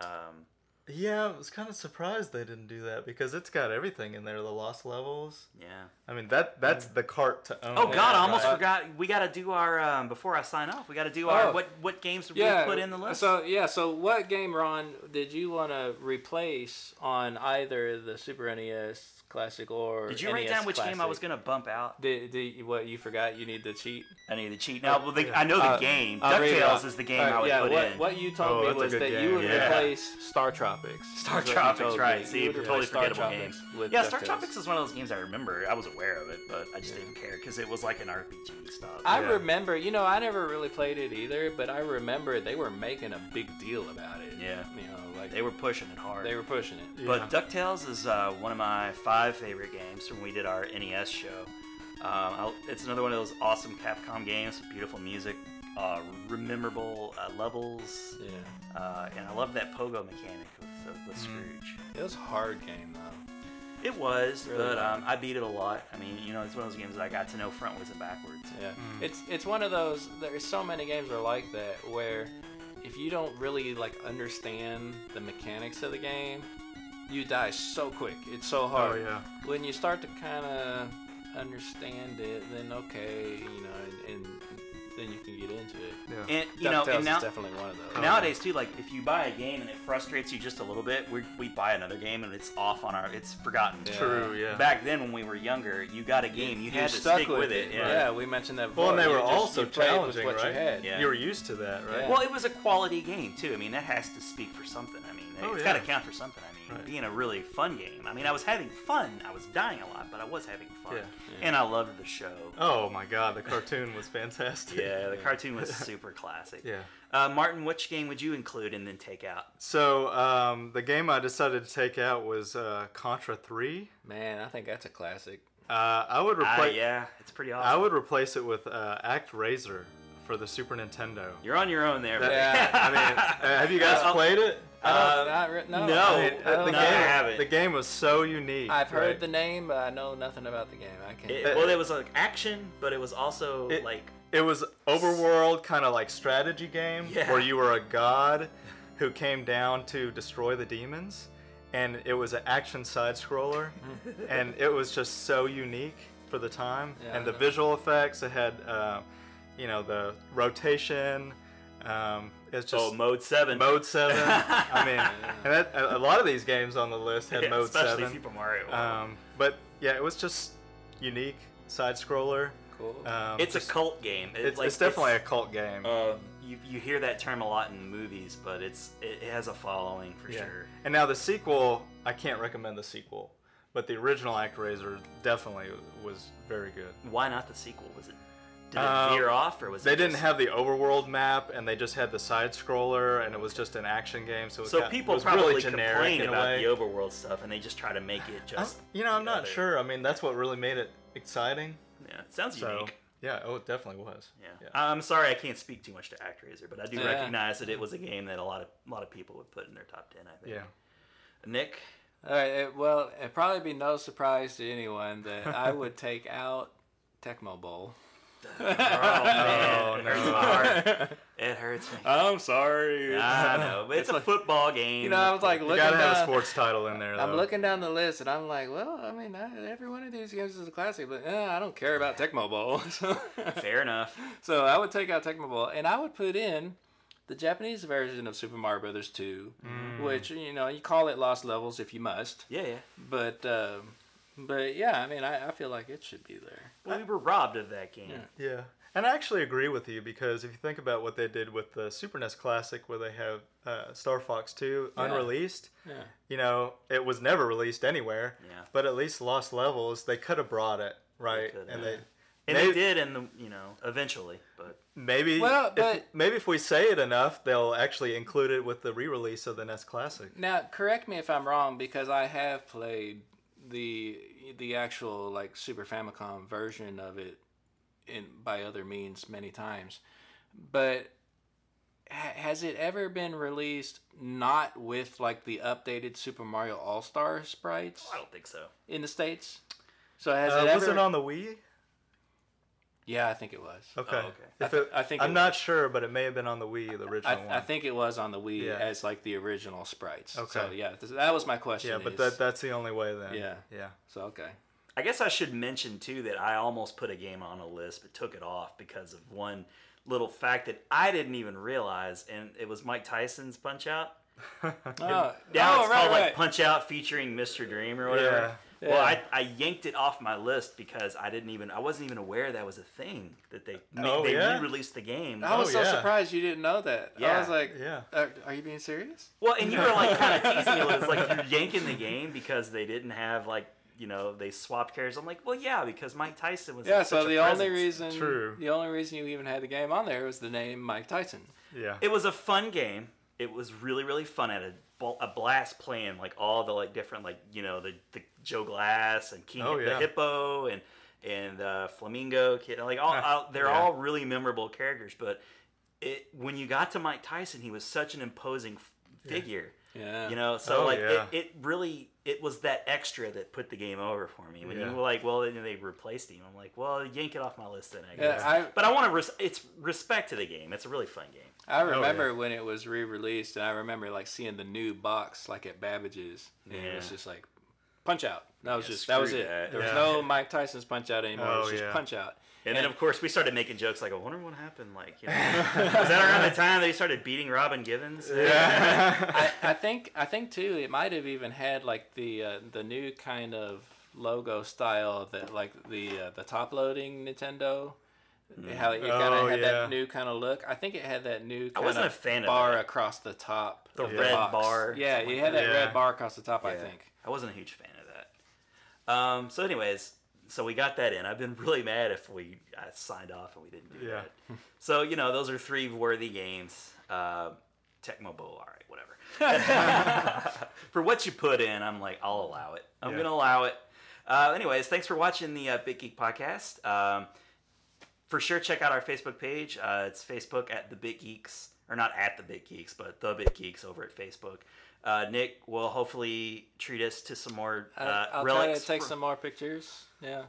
Um, Yeah, I was kind of surprised they didn't do that because it's got everything in there. The lost levels. yeah. I mean, that that's the cart to own. Oh God, I almost right. forgot. We got to do our um, before I sign off. We got to do our Oh. what what games did Yeah, we put in the list? So yeah, so what game, Ron, did you want to replace on either the Super NES Classic or did you write NES down which game I Classic? was gonna bump out? Did, did what you forgot? You need to cheat. I need to cheat now. Well, the, I know the Uh, game. I'll read it Ducktales off. is the game Alright, I would yeah, put what, in. what you told Oh, me that's a was good that game, you would yeah. replace StarTropics. Star Is what you Tropics, told right? me. See, You would totally replace Star forgettable Tropics game. with Yeah, Star DuckTales. Tropics is one of those games I remember. I was aware of it, but I just didn't care because it was like an RPG stuff. I Yeah. remember, you know, I never really played it either, but I remember they were making a big deal about it. Yeah. You know, like they were pushing it hard. they were pushing it. But DuckTales is uh, one of my five favorite games from when we did our NES show. Um, I'll, it's another one of those awesome Capcom games with beautiful music, uh, rememberable uh, levels, Yeah. uh, and I love that pogo mechanic with, uh, with Scrooge. It was a hard game though. It was, Really but um, I beat it a lot. I mean, you know, it's one of those games that I got to know frontwards and backwards. Yeah, it's it's one of those. There's so many games are like that where if you don't really like understand the mechanics of the game, you die so quick. It's so Oh hard. yeah. When you start to kind of understand it, then okay, you know, and, and then you can get into it. Yeah. And you know, DuckTales and now is definitely one of those. nowadays too, like if you buy a game and it frustrates you just a little bit, we we buy another game and it's off on our, it's forgotten. Yeah. True. Yeah. Back then, when we were younger, you got a game, you, you had to stuck stick with it. Yeah. Yeah. we mentioned that. Well, and they You were just- also you played with challenging, what right? You had. Yeah. You were used to that, right? Yeah. Well, it was a quality game too. I mean, that has to speak for something. I mean, Oh, it's yeah. got to count for something. I mean, Right. being a really fun game. I mean, I was having fun. I was dying a lot, but I was having fun. Yeah. Yeah. And I loved the show. Oh my God, the cartoon was fantastic. Yeah, the cartoon was super classic. Yeah. Uh, Martin, which game would you include and then take out? So um, the game I decided to take out was uh, Contra Three. Man, I think that's a classic. Uh, I would Ah, replace. yeah, it's pretty awesome. I would replace it with uh, ActRaiser for the Super Nintendo. You're on your own there. That- Yeah, I mean, uh, have you guys Uh, played it? I don't, Uh, re- no, no. I I mean, I the game, No, I know. haven't. the game was so unique. I've heard right? the name, but I know nothing about the game. I can't. It- well, it was like action, but it was also It- like It was overworld kind of like strategy game Yeah. where you were a god who came down to destroy the demons, and it was an action side scroller, and it was just so unique for the time. Yeah, and I the know. visual effects, it had, uh, you know, the rotation. Um, it's just oh mode seven. mode seven. I mean, and that, a a lot of these games on the list had Yeah, mode especially seven. Super Mario. Um, but yeah, it was just unique side scroller. cool. Um, it's just- a cult game. It- It's, like, it's definitely a cult game. Uh, you, you hear that term a lot in movies, but it's it, it has a following for Yeah. sure. And now the sequel, I can't recommend the sequel, but the original ActRaiser definitely was very good. Why not the sequel? Was it did it Um, off or was They it didn't just- have the overworld map, and they just had the side scroller, and it was just an action game. So it So got- people it was probably really generic complain about the overworld stuff, and they just try to make it I'm- just. you know, I'm not other. sure. I mean, that's what really made it exciting. Yeah, it sounds So unique. Yeah, oh, it definitely was. Yeah. Yeah. I'm sorry I can't speak too much to ActRaiser, but I do Yeah. recognize that it was a game that a lot of a lot of people would put in their top ten. I think. Yeah. Nick. All right. It, well, it'd probably be no surprise to anyone that I would take out Tecmo Bowl. Oh man, no. it hurts my heart. It hurts me. I'm sorry. I know, but it's, It's a like- football game. You know, I was like You looking gotta have a sports title in there, though. I'm looking down the list and I'm like, well, I mean, I, every one of these games is a classic, but eh, I don't care about Tecmo Bowl. so, fair enough. so I would take out Tecmo Bowl and I would put in the Japanese version of Super Mario Brothers 2, Mm. which you know you call it Lost Levels if you must, Yeah, yeah. but um, but yeah, I mean, I, I feel like it should be there. Well, we were robbed of that game. Yeah. Yeah. And I actually agree with you because if you think about what they did with the Super NES Classic, where they have uh, Star Fox 2 Yeah. unreleased, Yeah. you know, it was never released anywhere. Yeah. But at least Lost Levels, they could have brought it, right? could and have. they And maybe, they did, in the you know eventually, but maybe Well, if, but- maybe if we say it enough, they'll actually include it with the re-release of the NES Classic. Now, correct me if I'm wrong because I have played the the actual like Super Famicom version of it in by other means many times, but ha- has it ever been released not with like the updated Super Mario All Star sprites I don't think so. in the states? So has Uh, it was ever? it on the Wii? Yeah, I think it was. Okay. Oh, okay. If I it, I think I'm not was. sure, but it may have been on the Wii, the original I, one. I think it was on the Wii Yeah. as like the original sprites. So Okay. yeah, th- that was my question. yeah, but is- that that's the only way then. Yeah. Yeah. so okay. I guess I should mention too that I almost put a game on a list but took it off because of one little fact that I didn't even realize, and it was Mike Tyson's Punch Out. Oh, Now oh, it's right, called like. Punch Out featuring Mr. Dream or whatever. Yeah. Well, I, I yanked it off my list because I didn't even I wasn't even aware that was a thing that they Oh, they yeah? re-released the game. Oh, I was Oh, so yeah. surprised you didn't know that. I was like, Yeah. are, are you being serious? Well, and you were like kind of teasing me. It was like you're yanking the game because they didn't have like you know they swapped characters. I'm like, well, yeah, because Mike Tyson was Yeah. such So a the only reason, True. the only reason you even had the game on there was the name Mike Tyson. Yeah. It was a fun game. It was really really fun. I had a, a blast playing like all the like different like you know the, the Joe Glass and King Oh, the. Hippo and and uh, Flamingo kid like all, all they're Yeah. all really memorable characters. But it when you got to Mike Tyson, he was such an imposing f- figure. Yeah. You know, so Oh, like yeah. it, it really it was that extra that put the game over for me. When Yeah. you were like, well, then they replaced him. I'm like, well, yank it off my list then. I Yeah, guess. I- but I want to. Res- it's respect to the game. It's a really fun game. I oh, yeah. remember when it was re-released, and I remember like seeing the new box like at Babbage's, and it was just like Punch Out. That was Yeah, just that was it. that. There was no Mike Tyson's Punch Out anymore. Oh, it was Oh, just yeah. Punch Out. And, then of course we started making jokes like, I wonder what happened. Like, you know, was that around the time they started beating Robin Givens? I, I think I think too it might have even had like the uh, the new kind of logo style that like the uh, the top loading Nintendo how it kind of Oh, had yeah. that new kind of look. I think it had that new I wasn't a of fan of bar that. across the top. The of red box. bar, Yeah, something you had that that. red bar across the top. I think. I wasn't a huge fan of that. Um, so, anyways, so we got that in. I've been really mad if we I signed off and we didn't do Yeah. that. So you know, those are three worthy games. Uh, Tecmo Bowl, all right, whatever. for what you put in, I'm like, I'll allow it. I'm Yeah. gonna allow it. Uh, anyways, thanks for watching the uh, Big Geek podcast. Um, for sure, check out our Facebook page. Uh, it's Facebook at the Big Geeks, or not at the Big Geeks, but the Big Geeks over at Facebook. Uh, Nick will hopefully treat us to some more uh, I, I'll relics. try to take for- some more pictures. Yeah.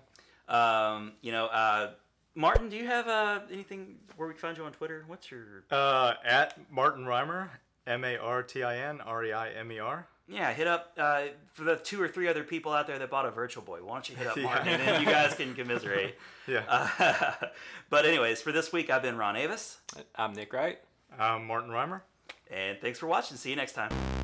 Um, you know, uh, Martin, do you have uh, anything where we can find you on Twitter? What's your? Uh, at Martin Reimer, M A R T I N R E I M E R. Yeah, hit up uh, for the two or three other people out there that bought a Virtual Boy. Why don't you hit up Yeah. Martin and then you guys can commiserate. Yeah. Uh, but anyways, for this week, I've been Ron Avis, I'm Nick Wright. I'm Martin Reimer. and thanks for watching. See you next time.